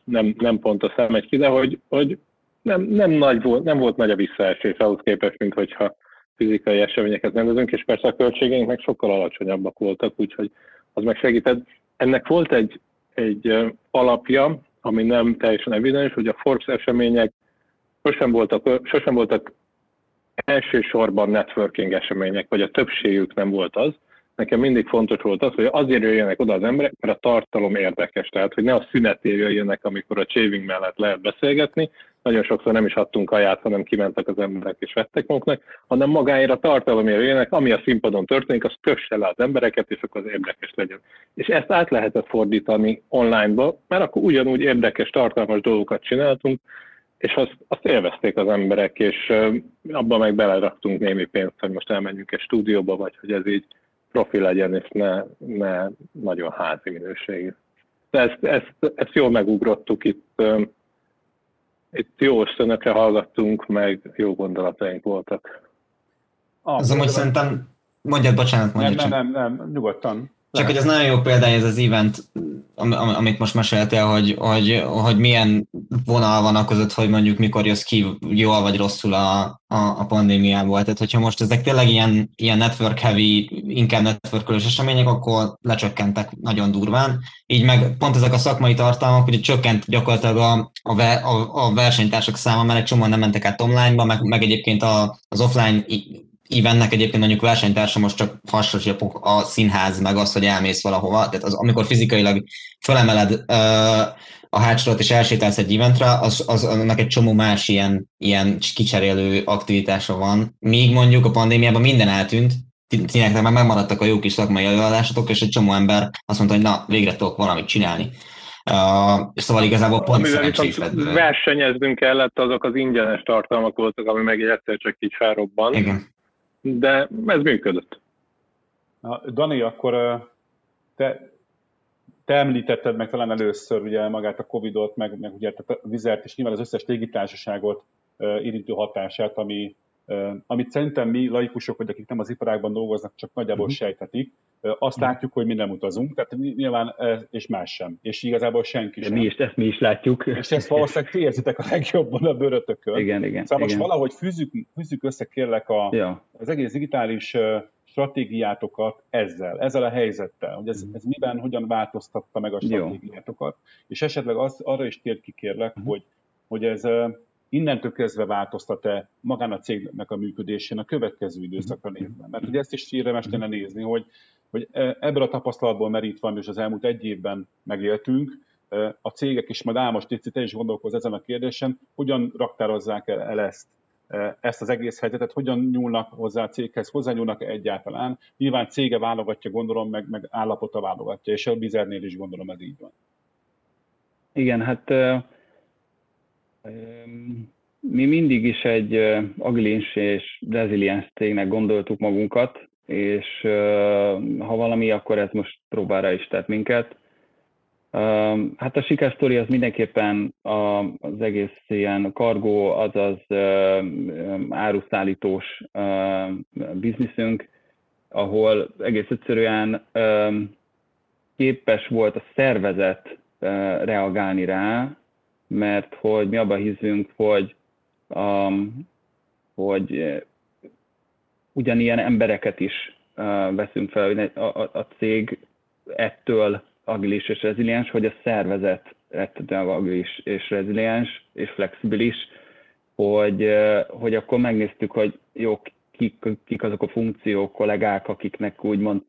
nem, nem pontosan megy ki, de hogy, hogy nem, nem, nagy volt, nem volt nagy a visszaesés ahhoz képest, mint hogyha fizikai eseményeket rendezünk, és persze a költségeink meg sokkal alacsonyabbak voltak, úgyhogy az meg segített. Ennek volt egy, egy alapja, ami nem teljesen evidens, hogy a Forbes események sosem voltak, sosem voltak elsősorban networking események, vagy a többségük nem volt az, nekem mindig fontos volt az, hogy azért jöjjenek oda az emberek, mert a tartalom érdekes. Tehát, hogy ne a szünetér jöjjenek, amikor a chaving mellett lehet beszélgetni, nagyon sokszor nem is adtunk aját, hanem kimentek az emberek és vettek maguknak, hanem magáért a tartalomért jöjjenek, ami a színpadon történik, az kösse le az embereket, és akkor az érdekes legyen. És ezt át lehetett fordítani online-ba, mert akkor ugyanúgy érdekes, tartalmas dolgokat csináltunk, és azt, azt élvezték az emberek, és abban meg beleraktunk némi pénzt, hogy most elmenjünk egy stúdióba, vagy hogy ez így profi legyen, és ne, ne nagyon házi minőségű. De ezt, ezt, ezt jól megugrottuk itt, itt jó ösztönökre hallgattunk, meg jó gondolataink voltak. Ah, Az amúgy szerintem, mondjad, bocsánat, mondjad nem, nem, nem, nem, nyugodtan. Csak hogy ez nagyon jó példája ez az event, amit most meséltél, hogy, hogy, hogy milyen vonal van a között, hogy mondjuk mikor jössz ki jól vagy rosszul a, a, a pandémiából. Tehát, hogyha most ezek tényleg ilyen, ilyen network heavy, inkább network események, akkor lecsökkentek nagyon durván. Így meg pont ezek a szakmai tartalmak, hogy csökkent gyakorlatilag a, a, a, a versenytársak száma, mert egy csomóan nem mentek át online-ba, meg, meg egyébként a, az offline Ivennek egyébként mondjuk versenytársa most csak hasonló a színház, meg az, hogy elmész valahova. Tehát az, amikor fizikailag felemeled uh, a hátsót és elsétálsz egy eventre, az, az annak egy csomó más ilyen, ilyen kicserélő aktivitása van. Míg mondjuk a pandémiában minden eltűnt, tényleg már megmaradtak a jó kis szakmai előadásotok, és egy csomó ember azt mondta, hogy na, végre tudok valamit csinálni. Uh, szóval igazából pont szerencsés lett. Versenyeznünk kellett, azok az ingyenes tartalmak voltak, ami meg egyszer csak így felrobban. Igen de ez működött. Na, Dani, akkor te, te említetted meg talán először ugye magát a Covid-ot, meg, meg ugye a vizert, és nyilván az összes légitársaságot érintő hatását, ami, amit szerintem mi laikusok, vagy akik nem az iparágban dolgoznak, csak nagyjából uh-huh. sejtetik, azt uh-huh. látjuk, hogy mi nem utazunk, tehát nyilván, és más sem. És igazából senki De sem. Mi is, ezt mi is látjuk. És ezt valószínűleg ti érzitek a legjobban a bőrötökön. Igen, igen. Szóval igen. most valahogy fűzzük, fűzzük össze kérlek a, ja. az egész digitális stratégiátokat ezzel, ezzel a helyzettel, hogy ez, ez miben, hogyan változtatta meg a stratégiátokat, Jó. és esetleg az, arra is tér ki kérlek, uh-huh. hogy, hogy ez innentől kezdve változtat-e magán a cégnek a működésén a következő időszakra nézve. Mert ugye ezt is érdemes lenne nézni, hogy, hogy e, ebből a tapasztalatból merítve, és az elmúlt egy évben megéltünk, e, a cégek is, majd Tici, te is gondolkoz ezen a kérdésen, hogyan raktározzák el, ezt, e, ezt az egész helyzetet, hogyan nyúlnak hozzá a céghez, hozzá nyúlnak egyáltalán. Nyilván cége válogatja, gondolom, meg, meg állapota válogatja, és a Bizernél is gondolom ez így van. Igen, hát mi mindig is egy agilins és reziliens cégnek gondoltuk magunkat, és ha valami, akkor ez most próbára is tett minket. Hát a sikersztori az mindenképpen az egész ilyen kargó, azaz áruszállítós bizniszünk, ahol egész egyszerűen képes volt a szervezet reagálni rá, mert hogy mi abban hiszünk, hogy, um, hogy eh, ugyanilyen embereket is uh, veszünk fel, hogy a, a, a cég ettől agilis és reziliens, hogy a szervezet ettől agilis és reziliens és flexibilis, hogy, uh, hogy akkor megnéztük, hogy jó, kik, kik azok a funkciók, kollégák, akiknek úgymond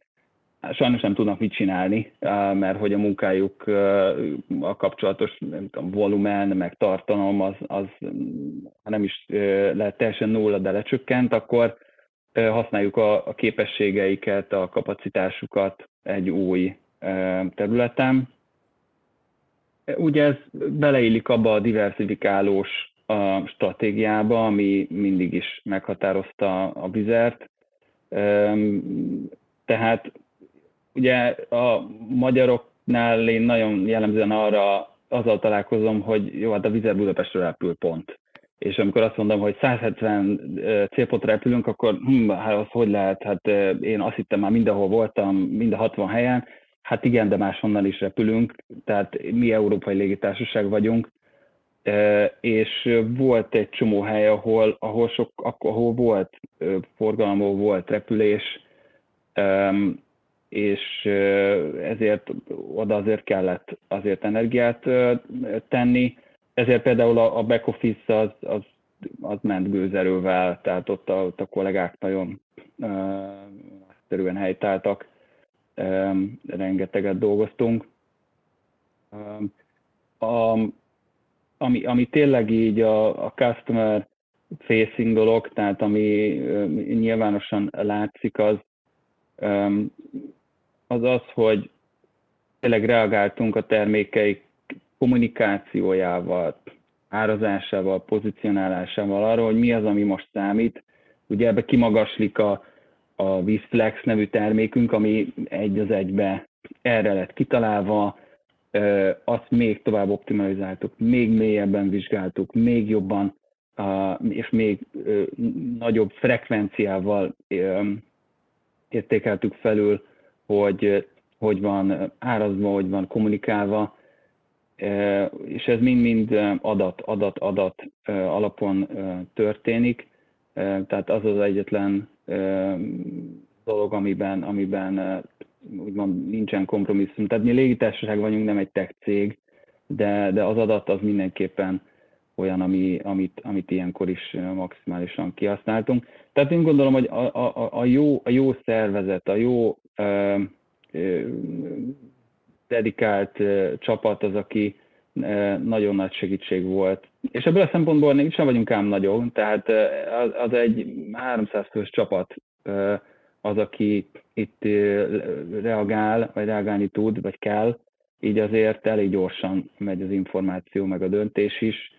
sajnos nem tudnak mit csinálni, mert hogy a munkájuk a kapcsolatos nem tudom, volumen, meg tartalom, az, az nem is lehet teljesen nulla, de lecsökkent, akkor használjuk a, a képességeiket, a kapacitásukat egy új területen. Ugye ez beleillik abba a diversifikálós stratégiába, ami mindig is meghatározta a vizert Tehát ugye a magyaroknál én nagyon jellemzően arra azzal találkozom, hogy jó, hát a Vizer Budapestről repül pont. És amikor azt mondom, hogy 170 célpontra repülünk, akkor hm, hát az hogy lehet? Hát én azt hittem már mindenhol voltam, mind a 60 helyen. Hát igen, de máshonnan is repülünk, tehát mi európai légitársaság vagyunk, és volt egy csomó hely, ahol, ahol, sok, ahol volt forgalom, volt repülés, és ezért oda azért kellett azért energiát tenni. Ezért például a back office az, az, az ment gőzerővel, tehát ott a, ott a kollégák nagyon uh, helytáltak, rengeteget dolgoztunk. A, ami, ami tényleg így a, a customer facing dolog, tehát ami nyilvánosan látszik, az, az az, hogy tényleg reagáltunk a termékeik kommunikációjával, árazásával, pozicionálásával arra, hogy mi az, ami most számít. Ugye ebbe kimagaslik a, a Visflex nevű termékünk, ami egy az egybe erre lett kitalálva, azt még tovább optimalizáltuk, még mélyebben vizsgáltuk, még jobban és még nagyobb frekvenciával értékeltük felül hogy hogy van árazva, hogy van kommunikálva, és ez mind-mind adat, adat, adat alapon történik. Tehát az az egyetlen dolog, amiben, amiben úgymond nincsen kompromisszum. Tehát mi légitársaság vagyunk, nem egy tech cég, de, de az adat az mindenképpen olyan, ami, amit, amit ilyenkor is maximálisan kihasználtunk. Tehát én gondolom, hogy a, a, a, jó, a jó szervezet, a jó ö, ö, dedikált ö, csapat az, aki ö, nagyon nagy segítség volt. És ebből a szempontból nem sem vagyunk ám nagyok, tehát az, az egy 300 fős csapat ö, az, aki itt ö, reagál, vagy reagálni tud, vagy kell, így azért elég gyorsan megy az információ, meg a döntés is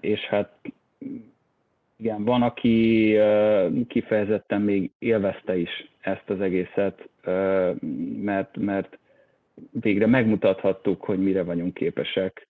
és hát igen, van, aki kifejezetten még élvezte is ezt az egészet, mert, mert végre megmutathattuk, hogy mire vagyunk képesek.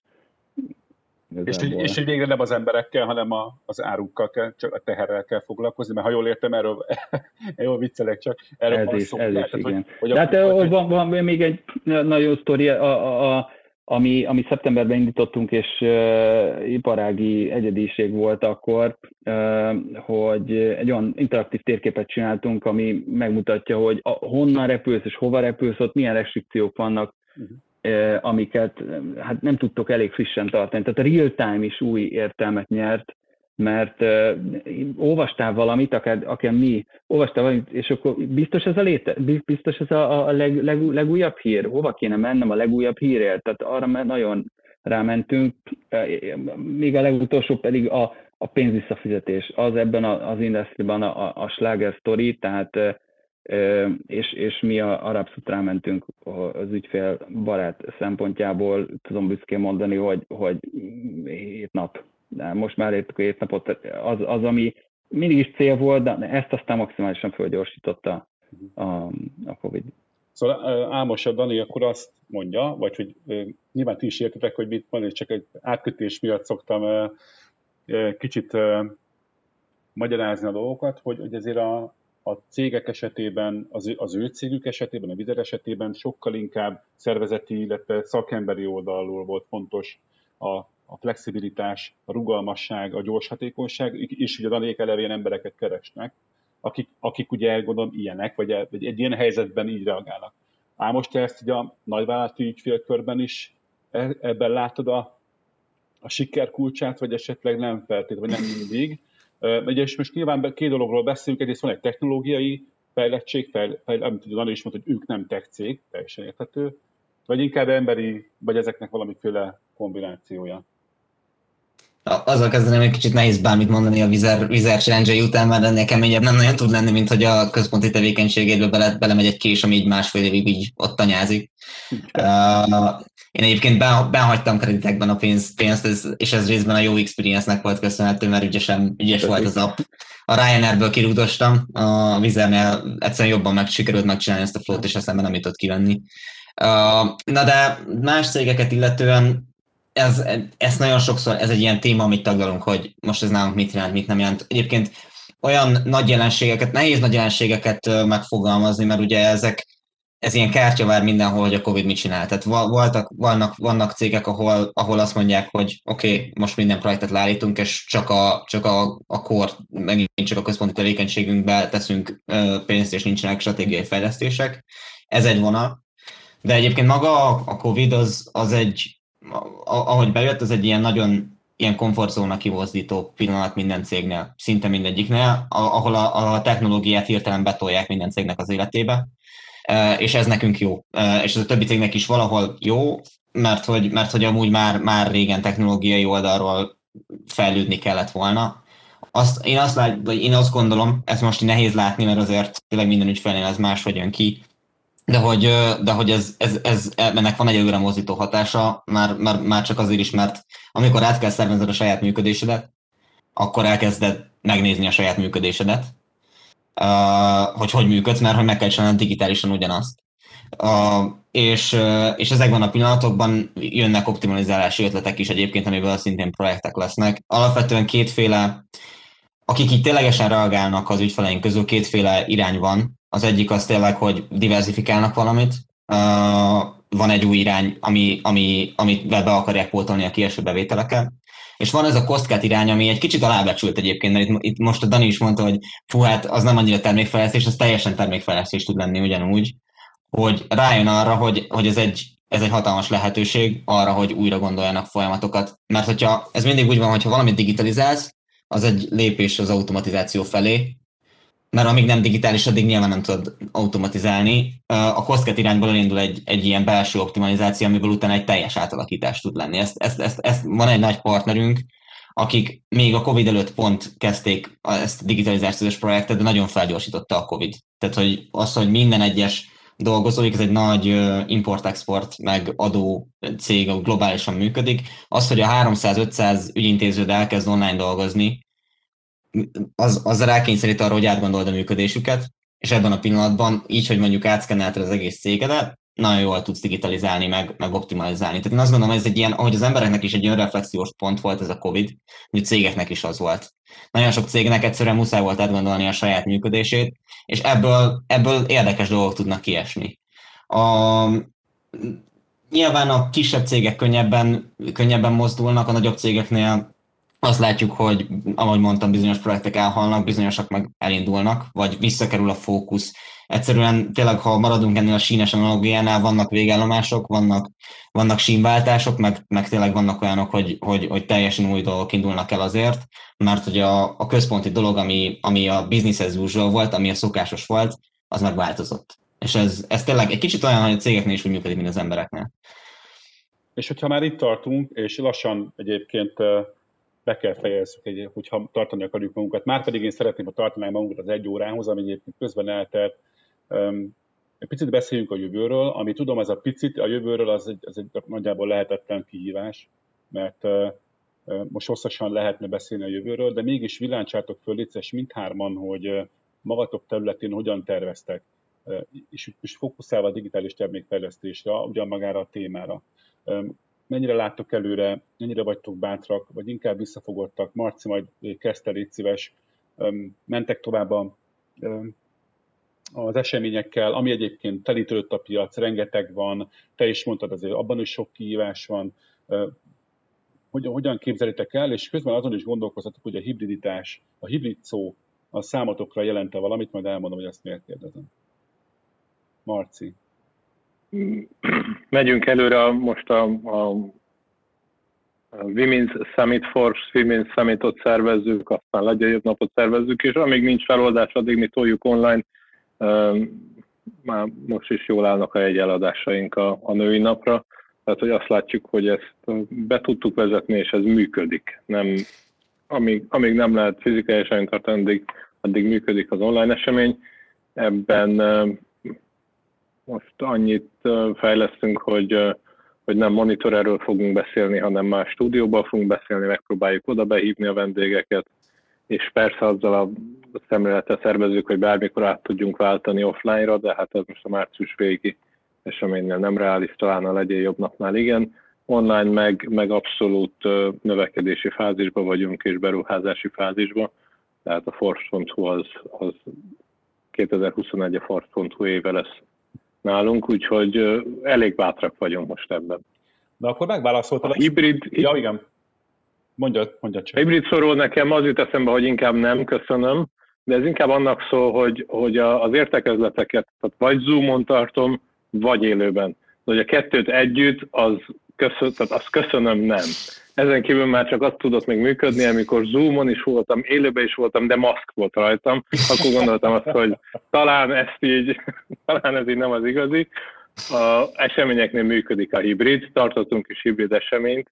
És hogy, és hogy végre nem az emberekkel, hanem a, az árukkal kell, csak a teherrel kell foglalkozni, mert ha jól értem, erről jól viccelek csak, erről ez van is, szó. Ez is, igen. Hogy, hogy De hát hogy, van, van, még egy nagyon sztori, a, a, a ami, ami szeptemberben indítottunk, és uh, iparági egyediség volt akkor, uh, hogy egy olyan interaktív térképet csináltunk, ami megmutatja, hogy a, honnan repülsz és hova repülsz, ott milyen restrikciók vannak, uh-huh. uh, amiket hát nem tudtok elég frissen tartani. Tehát a real-time is új értelmet nyert, mert uh, olvastál valamit, akár, akár mi, olvastál valamit, és akkor biztos ez a léte, biztos ez a, a leg, leg, legújabb hír, hova kéne mennem a legújabb hírért, tehát arra nagyon rámentünk, még a legutolsó pedig a, a pénzvisszafizetés, az ebben az industriban a, a, a sláger story, tehát és, és mi a Arab rámentünk az ügyfél barát szempontjából, tudom büszkén mondani, hogy, hogy hét nap most már értük a hét napot, az, az, ami mindig is cél volt, de ezt aztán maximálisan fölgyorsította a, a Covid. Szóval Ámos a Dani akkor azt mondja, vagy hogy nyilván ti is értetek, hogy mit mondani, csak egy átkötés miatt szoktam kicsit magyarázni a dolgokat, hogy, hogy ezért a, a cégek esetében, az, az ő cégük esetében, a Vizer esetében sokkal inkább szervezeti, illetve szakemberi oldalról volt fontos a a flexibilitás, a rugalmasság, a gyors hatékonyság, és ugye danék eleve embereket keresnek, akik, akik ugye gondolom ilyenek, vagy, vagy egy ilyen helyzetben így reagálnak. Ám most te ezt ugye a nagyvállalati ügyfélkörben is e, ebben látod a, a siker kulcsát, vagy esetleg nem feltétlenül, vagy nem mindig. Ugye, és most nyilván két dologról beszélünk, egyrészt van egy technológiai fejlettség, fejl, fejl, amit Dani is mondta, hogy ők nem tech cég, teljesen érthető, vagy inkább emberi, vagy ezeknek valamiféle kombinációja azzal kezdeném, hogy kicsit nehéz bármit mondani a Vizer, Vizer challenge után, mert ennél keményebb nem nagyon tud lenni, mint hogy a központi tevékenységébe bele, belemegy egy kés, ami így másfél évig így ott tanyázik. Uh, én egyébként behagytam kreditekben a pénzt, pénzt ez, és ez részben a jó experience-nek volt köszönhető, mert ügyesen, ügyes volt az app. a Ryanairből kirúgdostam, a Vizernél egyszerűen jobban meg sikerült megcsinálni ezt a flót, és aztán nem jutott kivenni. Na de más cégeket illetően ez, ez nagyon sokszor, ez egy ilyen téma, amit taglalunk, hogy most ez nálunk mit jelent, mit nem jelent. Egyébként olyan nagy jelenségeket, nehéz nagy jelenségeket megfogalmazni, mert ugye ezek, ez ilyen kártyavár mindenhol, hogy a Covid mit csinál. Tehát voltak, vannak, vannak cégek, ahol, ahol azt mondják, hogy oké, okay, most minden projektet leállítunk, és csak a, csak a, a kor, megint csak a központi tevékenységünkbe teszünk pénzt, és nincsenek stratégiai fejlesztések. Ez egy vonal. De egyébként maga a Covid az, az egy, ahogy bejött, az egy ilyen nagyon ilyen komfortzóna kivozdító pillanat minden cégnél, szinte mindegyiknél, ahol a, a technológiát hirtelen betolják minden cégnek az életébe, és ez nekünk jó. És ez a többi cégnek is valahol jó, mert hogy, mert hogy amúgy már, már régen technológiai oldalról fejlődni kellett volna. Azt, én, azt lát, vagy én azt gondolom, ez most nehéz látni, mert azért tényleg minden ügyfelnél ez más vagy jön ki, de hogy, de hogy ez, ez, ez, ennek van egy előre mozdító hatása, már, már, már csak azért is, mert amikor át kell szervezned a saját működésedet, akkor elkezded megnézni a saját működésedet, hogy hogy működsz, mert hogy meg kell csinálni digitálisan ugyanazt. És, és ezekben a pillanatokban jönnek optimalizálási ötletek is egyébként, amiből szintén projektek lesznek. Alapvetően kétféle, akik így ténylegesen reagálnak az ügyfeleink közül, kétféle irány van. Az egyik az tényleg, hogy diversifikálnak valamit, van egy új irány, ami, ami, amit be akarják pótolni a kieső bevételeket, és van ez a kosztkát irány, ami egy kicsit alábecsült egyébként, mert itt, itt most a Dani is mondta, hogy fú, hát az nem annyira termékfejlesztés, az teljesen termékfejlesztés tud lenni ugyanúgy, hogy rájön arra, hogy, hogy ez egy ez egy hatalmas lehetőség arra, hogy újra gondoljanak folyamatokat. Mert hogyha ez mindig úgy van, hogyha valamit digitalizálsz, az egy lépés az automatizáció felé, mert amíg nem digitális, addig nyilván nem tudod automatizálni. A Kosket irányból elindul egy, egy ilyen belső optimalizáció, amiből utána egy teljes átalakítás tud lenni. Ezt, ezt, ezt, ezt van egy nagy partnerünk, akik még a Covid előtt pont kezdték ezt a digitalizációs projektet, de nagyon felgyorsította a Covid. Tehát, hogy az, hogy minden egyes dolgozóik, ez egy nagy import-export meg adó cég, globálisan működik. Az, hogy a 300-500 ügyintéződ elkezd online dolgozni, az, az rákényszerít arra, hogy átgondold a működésüket, és ebben a pillanatban, így, hogy mondjuk átszkennelted az egész cégedet, nagyon jól tudsz digitalizálni, meg, meg optimalizálni. Tehát én azt gondolom, ez egy ilyen, ahogy az embereknek is egy olyan reflexiós pont volt ez a Covid, hogy cégeknek is az volt. Nagyon sok cégnek egyszerűen muszáj volt átgondolni a saját működését, és ebből, ebből érdekes dolgok tudnak kiesni. A, nyilván a kisebb cégek könnyebben, könnyebben mozdulnak, a nagyobb cégeknél azt látjuk, hogy ahogy mondtam, bizonyos projektek elhalnak, bizonyosak meg elindulnak, vagy visszakerül a fókusz. Egyszerűen tényleg, ha maradunk ennél a sínes analógiánál, vannak végállomások, vannak, vannak sínváltások, meg, meg tényleg vannak olyanok, hogy, hogy, hogy teljesen új dolgok indulnak el azért, mert hogy a, a központi dolog, ami, ami a business as usual volt, ami a szokásos volt, az megváltozott. És ez, ez tényleg egy kicsit olyan, hogy a cégeknél is úgy működik, mint az embereknél. És hogyha már itt tartunk, és lassan egyébként be kell fejezzük, egy, hogyha tartani akarjuk magunkat. Márpedig én szeretném, ha tartanánk magunkat az egy órához, ami egyébként közben eltelt. Egy picit beszéljünk a jövőről, ami tudom, ez a picit a jövőről az egy, az egy nagyjából lehetetlen kihívás, mert most hosszasan lehetne beszélni a jövőről, de mégis villáncsátok föl, létszes mindhárman, hogy magatok területén hogyan terveztek, és most fókuszálva a digitális termékfejlesztésre, ugyan magára a témára. Mennyire láttok előre, mennyire vagytok bátrak, vagy inkább visszafogottak? Marci, majd kezdte, légy szíves, mentek tovább a, az eseményekkel, ami egyébként telítődött a piac, rengeteg van, te is mondtad, azért abban is sok kihívás van, hogyan, hogyan képzelitek el, és közben azon is gondolkozhatok, hogy a hibriditás, a hibrid szó a számotokra jelente valamit, majd elmondom, hogy ezt miért kérdezem. Marci megyünk előre most a, a, a Women's Summit Force, Women's Summitot szervezzük, aztán legjobb napot szervezzük, és amíg nincs feloldás, addig mi toljuk online. Már most is jól állnak a jegyeladásaink a, a női napra, tehát hogy azt látjuk, hogy ezt be tudtuk vezetni, és ez működik. Nem, amíg, amíg nem lehet fizikai eseményt tartani, addig, addig működik az online esemény. Ebben most annyit fejlesztünk, hogy, hogy nem monitor erről fogunk beszélni, hanem más stúdióban fogunk beszélni, megpróbáljuk oda behívni a vendégeket, és persze azzal a szemlélettel szervezők, hogy bármikor át tudjunk váltani offline-ra, de hát ez most a március végi eseménynél nem reális, talán a legyél jobb napnál igen. Online meg, meg abszolút növekedési fázisban vagyunk és beruházási fázisban, tehát a Force.hu az, az 2021 a Force.hu éve lesz nálunk, úgyhogy elég bátrak vagyunk most ebben. De akkor megválaszoltad. A hibrid... Ja, igen. Mondja, mondja csak. Hibrid szorul nekem az jut eszembe, hogy inkább nem, köszönöm, de ez inkább annak szól, hogy, hogy az értekezleteket tehát vagy Zoomon tartom, vagy élőben. De hogy a kettőt együtt, az, köszön, tehát azt köszönöm, nem. Ezen kívül már csak azt tudott még működni, amikor Zoomon is voltam, élőben is voltam, de maszk volt rajtam, akkor gondoltam azt, hogy talán ezt így, talán ez így nem az igazi. A eseményeknél működik a hibrid, tartottunk is hibrid eseményt,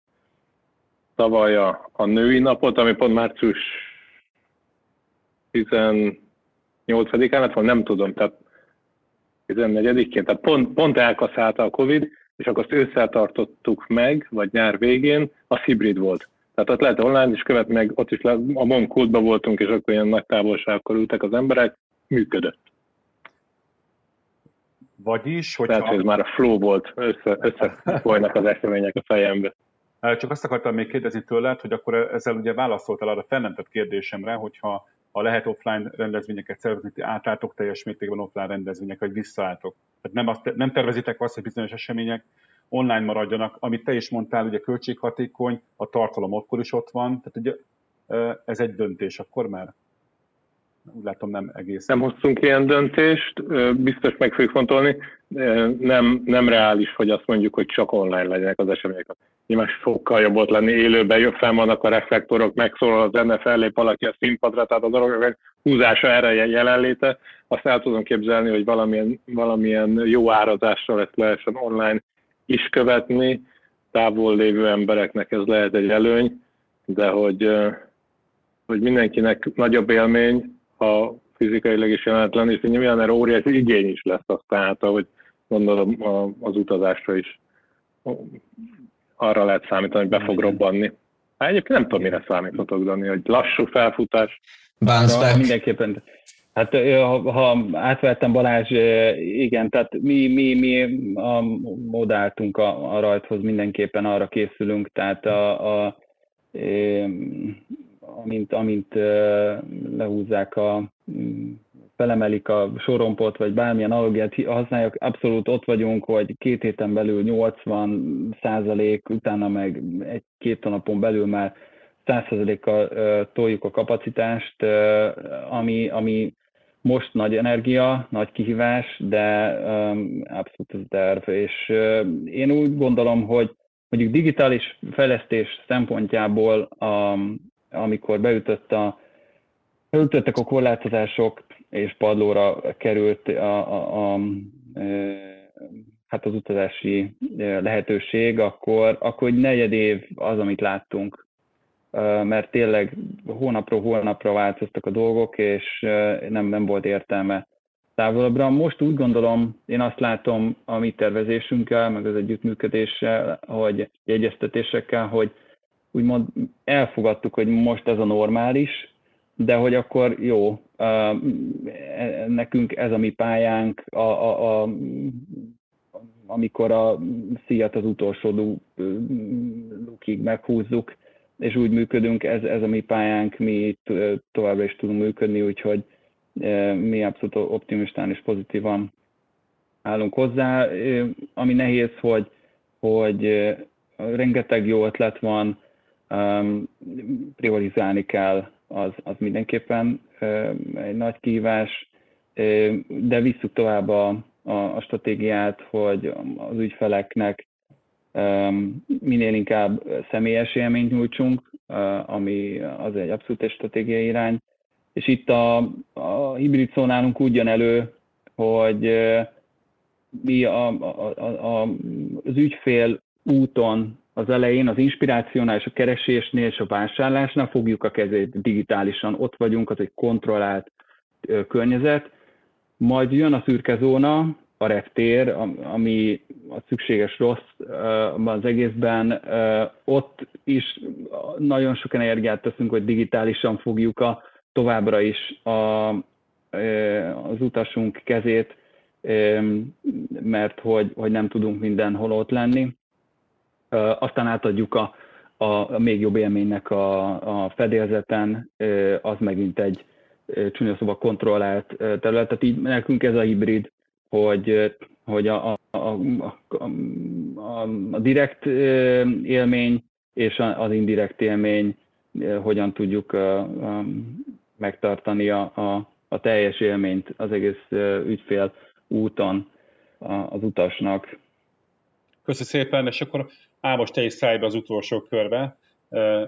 tavaly a, a női napot, ami pont március 18-án lett, vagy nem tudom, tehát 14-én, tehát pont, pont elkaszálta a Covid, és akkor azt ősszel tartottuk meg, vagy nyár végén, az hibrid volt. Tehát ott lehet online is követni, meg ott is le, a MON kultba voltunk, és akkor ilyen nagy távolságkor ültek az emberek, működött. Vagyis, hogy Tehát ez már a flow volt, össze, összefolynak az események a fejembe. Csak azt akartam még kérdezni tőled, hogy akkor ezzel ugye válaszoltál arra felmentett kérdésemre, hogyha ha lehet offline rendezvényeket szervezni, átálltok teljes mértékben offline rendezvények, vagy visszaálltok. Tehát nem, azt, nem tervezitek azt, hogy bizonyos események online maradjanak, amit te is mondtál, ugye költséghatékony, a tartalom akkor is ott van, tehát ugye ez egy döntés akkor már? Úgy látom nem egész. Nem hoztunk ilyen döntést, biztos meg fogjuk fontolni. Nem, nem reális, hogy azt mondjuk, hogy csak online legyenek az események. Nyilván sokkal jobb volt lenni élőben, jobb fel vannak a reflektorok, megszólal az zene, fellép valaki a színpadra, tehát a dolgok húzása erre jelenléte. Azt el tudom képzelni, hogy valamilyen, valamilyen jó árazással ezt lehessen online is követni. Távol lévő embereknek ez lehet egy előny, de hogy, hogy mindenkinek nagyobb élmény, ha fizikailag is jelenetlen, és nyilván erre óriási igény is lesz aztán, hát, ahogy gondolom az utazásra is arra lehet számítani, hogy be fog robbanni. Hát egyébként nem tudom, mire számíthatok, Dani, hogy lassú felfutás. Bounce back. Mindenképpen. Hát ha, ha átvettem Balázs, igen, tehát mi, mi, mi a, modáltunk a, a rajthoz, mindenképpen arra készülünk, tehát a, a, amint, amint lehúzzák a felemelik a sorompot, vagy bármilyen analogiát használjuk, abszolút ott vagyunk, hogy két héten belül 80 százalék, utána meg egy-két napon belül már 100 százalékkal toljuk a kapacitást, ami, ami most nagy energia, nagy kihívás, de abszolút ez terv. És én úgy gondolom, hogy mondjuk digitális fejlesztés szempontjából, amikor beütött a, beütöttek a korlátozások, és padlóra került a, a, a, hát az utazási lehetőség, akkor, akkor egy negyed év az, amit láttunk, mert tényleg hónapról hónapra változtak a dolgok, és nem, nem volt értelme távolabbra. Most úgy gondolom, én azt látom a mi tervezésünkkel, meg az együttműködéssel, hogy egyeztetésekkel, hogy úgymond elfogadtuk, hogy most ez a normális, de hogy akkor jó, nekünk ez a mi pályánk, a, a, a, amikor a szíjat az utolsó lukig meghúzzuk, és úgy működünk, ez, ez a mi pályánk, mi továbbra is tudunk működni, úgyhogy mi abszolút optimistán és pozitívan állunk hozzá. Ami nehéz, hogy, hogy rengeteg jó ötlet van, priorizálni kell az, az mindenképpen egy nagy kihívás, de visszük tovább a, a, a stratégiát, hogy az ügyfeleknek minél inkább személyes élményt nyújtsunk, ami az egy abszolút egy stratégiai irány. És itt a, a hibrid szó nálunk úgy jön elő, hogy mi a, a, a, az ügyfél úton az elején az inspirációnál és a keresésnél és a vásárlásnál fogjuk a kezét digitálisan, ott vagyunk, az egy kontrollált környezet, majd jön a szürke zóna, a reptér, ami a szükséges rossz az egészben, ott is nagyon sok energiát teszünk, hogy digitálisan fogjuk a, továbbra is a, az utasunk kezét, mert hogy, hogy nem tudunk mindenhol ott lenni. Aztán átadjuk a, a, még jobb élménynek a, a fedélzeten, az megint egy csúnya szóval kontrollált terület. Tehát így nekünk ez a hibrid, hogy, hogy a, a, a, a, a direkt élmény és az indirekt élmény hogyan tudjuk megtartani a, a, a teljes élményt az egész ügyfél úton az utasnak. Köszönöm szépen, és akkor Ámos, te is szállj be az utolsó körbe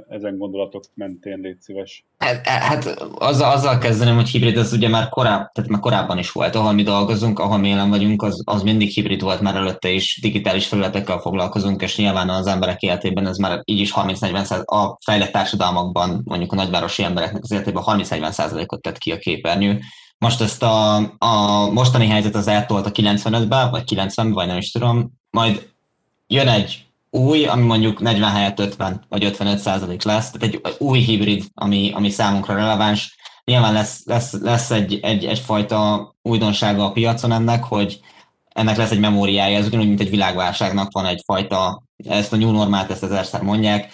ezen gondolatok mentén, légy szíves. Hát, hát azzal, azzal kezdeném, hogy hibrid az ugye már, koráb, tehát már korábban is volt, ahol mi dolgozunk, ahol mi jelen vagyunk, az, az mindig hibrid volt már előtte is, digitális felületekkel foglalkozunk, és nyilván az emberek életében ez már így is 30-40 a fejlett társadalmakban, mondjuk a nagyvárosi embereknek az életében 30-40 százalékot tett ki a képernyő. Most ezt a, a mostani helyzet az eltolt a 95-be, vagy 90 vagy nem is tudom, majd jön egy új, ami mondjuk 40 helyett 50 vagy 55 százalék lesz, tehát egy új hibrid, ami, ami számunkra releváns. Nyilván lesz, lesz, lesz egy, egy, egyfajta újdonsága a piacon ennek, hogy ennek lesz egy memóriája, ez ugyanúgy, mint egy világválságnak van egyfajta, ezt a new normát, ezt ezerszer mondják.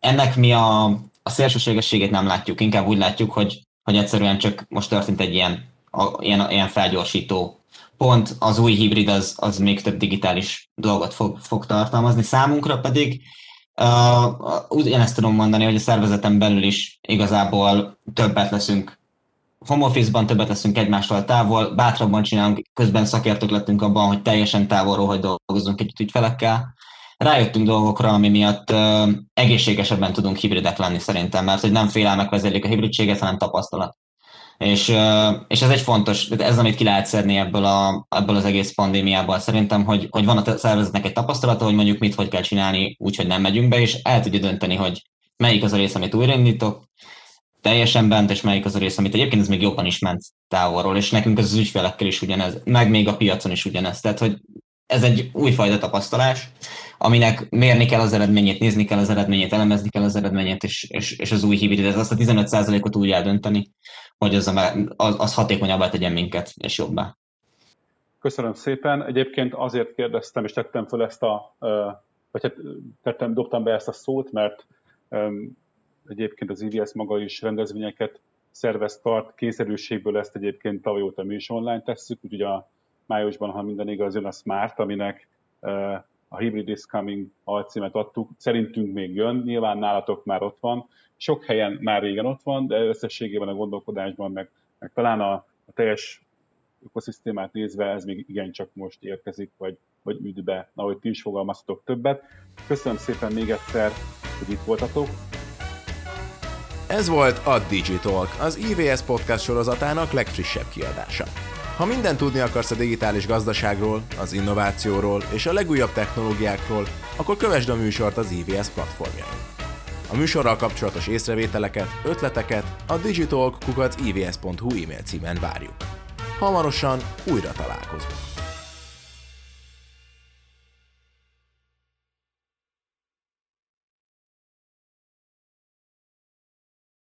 Ennek mi a, a szélsőségességét nem látjuk, inkább úgy látjuk, hogy, hogy egyszerűen csak most történt egy ilyen, a, ilyen, ilyen felgyorsító pont az új hibrid az, az még több digitális dolgot fog, fog tartalmazni. Számunkra pedig uh, ugyanezt tudom mondani, hogy a szervezeten belül is igazából többet leszünk home office-ban többet leszünk egymástól távol, bátrabban csinálunk, közben szakértők lettünk abban, hogy teljesen távolról, hogy dolgozunk egy ügyfelekkel. Rájöttünk dolgokra, ami miatt egészségesebben tudunk hibridek lenni szerintem, mert hogy nem félelmek vezérlik a hibridséget, hanem tapasztalat. És, és ez egy fontos, ez amit ki lehet szedni ebből, a, ebből az egész pandémiából. Szerintem, hogy, hogy van a szervezetnek egy tapasztalata, hogy mondjuk mit hogy kell csinálni, úgyhogy nem megyünk be, és el tudja dönteni, hogy melyik az a rész, amit újraindítok, teljesen bent, és melyik az a rész, amit egyébként ez még jobban is ment távolról, és nekünk az, az ügyfelekkel is ugyanez, meg még a piacon is ugyanez. Tehát, hogy ez egy újfajta tapasztalás, aminek mérni kell az eredményét, nézni kell az eredményét, elemezni kell az eredményét, és, és, és az új hibrid, ez azt a 15%-ot úgy eldönteni, hogy az, az, az hatékonyabbá tegyen minket, és jobbá. Köszönöm szépen. Egyébként azért kérdeztem, és tettem fel ezt a, vagy hát tettem, dobtam be ezt a szót, mert egyébként az IVS maga is rendezvényeket szervez, tart, kényszerűségből ezt egyébként tavaly óta mi is online tesszük, úgyhogy a májusban, ha minden igaz, jön a Smart, aminek a Hybrid is Coming alcímet adtuk. Szerintünk még jön, nyilván nálatok már ott van. Sok helyen már régen ott van, de összességében a gondolkodásban, meg, meg talán a, a teljes ökoszisztémát nézve ez még igencsak most érkezik, vagy, vagy üt be, ahogy ti is fogalmaztatok többet. Köszönöm szépen még egyszer, hogy itt voltatok. Ez volt a Digitalk, az IVS podcast sorozatának legfrissebb kiadása. Ha mindent tudni akarsz a digitális gazdaságról, az innovációról és a legújabb technológiákról, akkor kövesd a műsort az IVS platformjain. A műsorral kapcsolatos észrevételeket, ötleteket a digitalk.ivs.hu e-mail címen várjuk. Hamarosan újra találkozunk.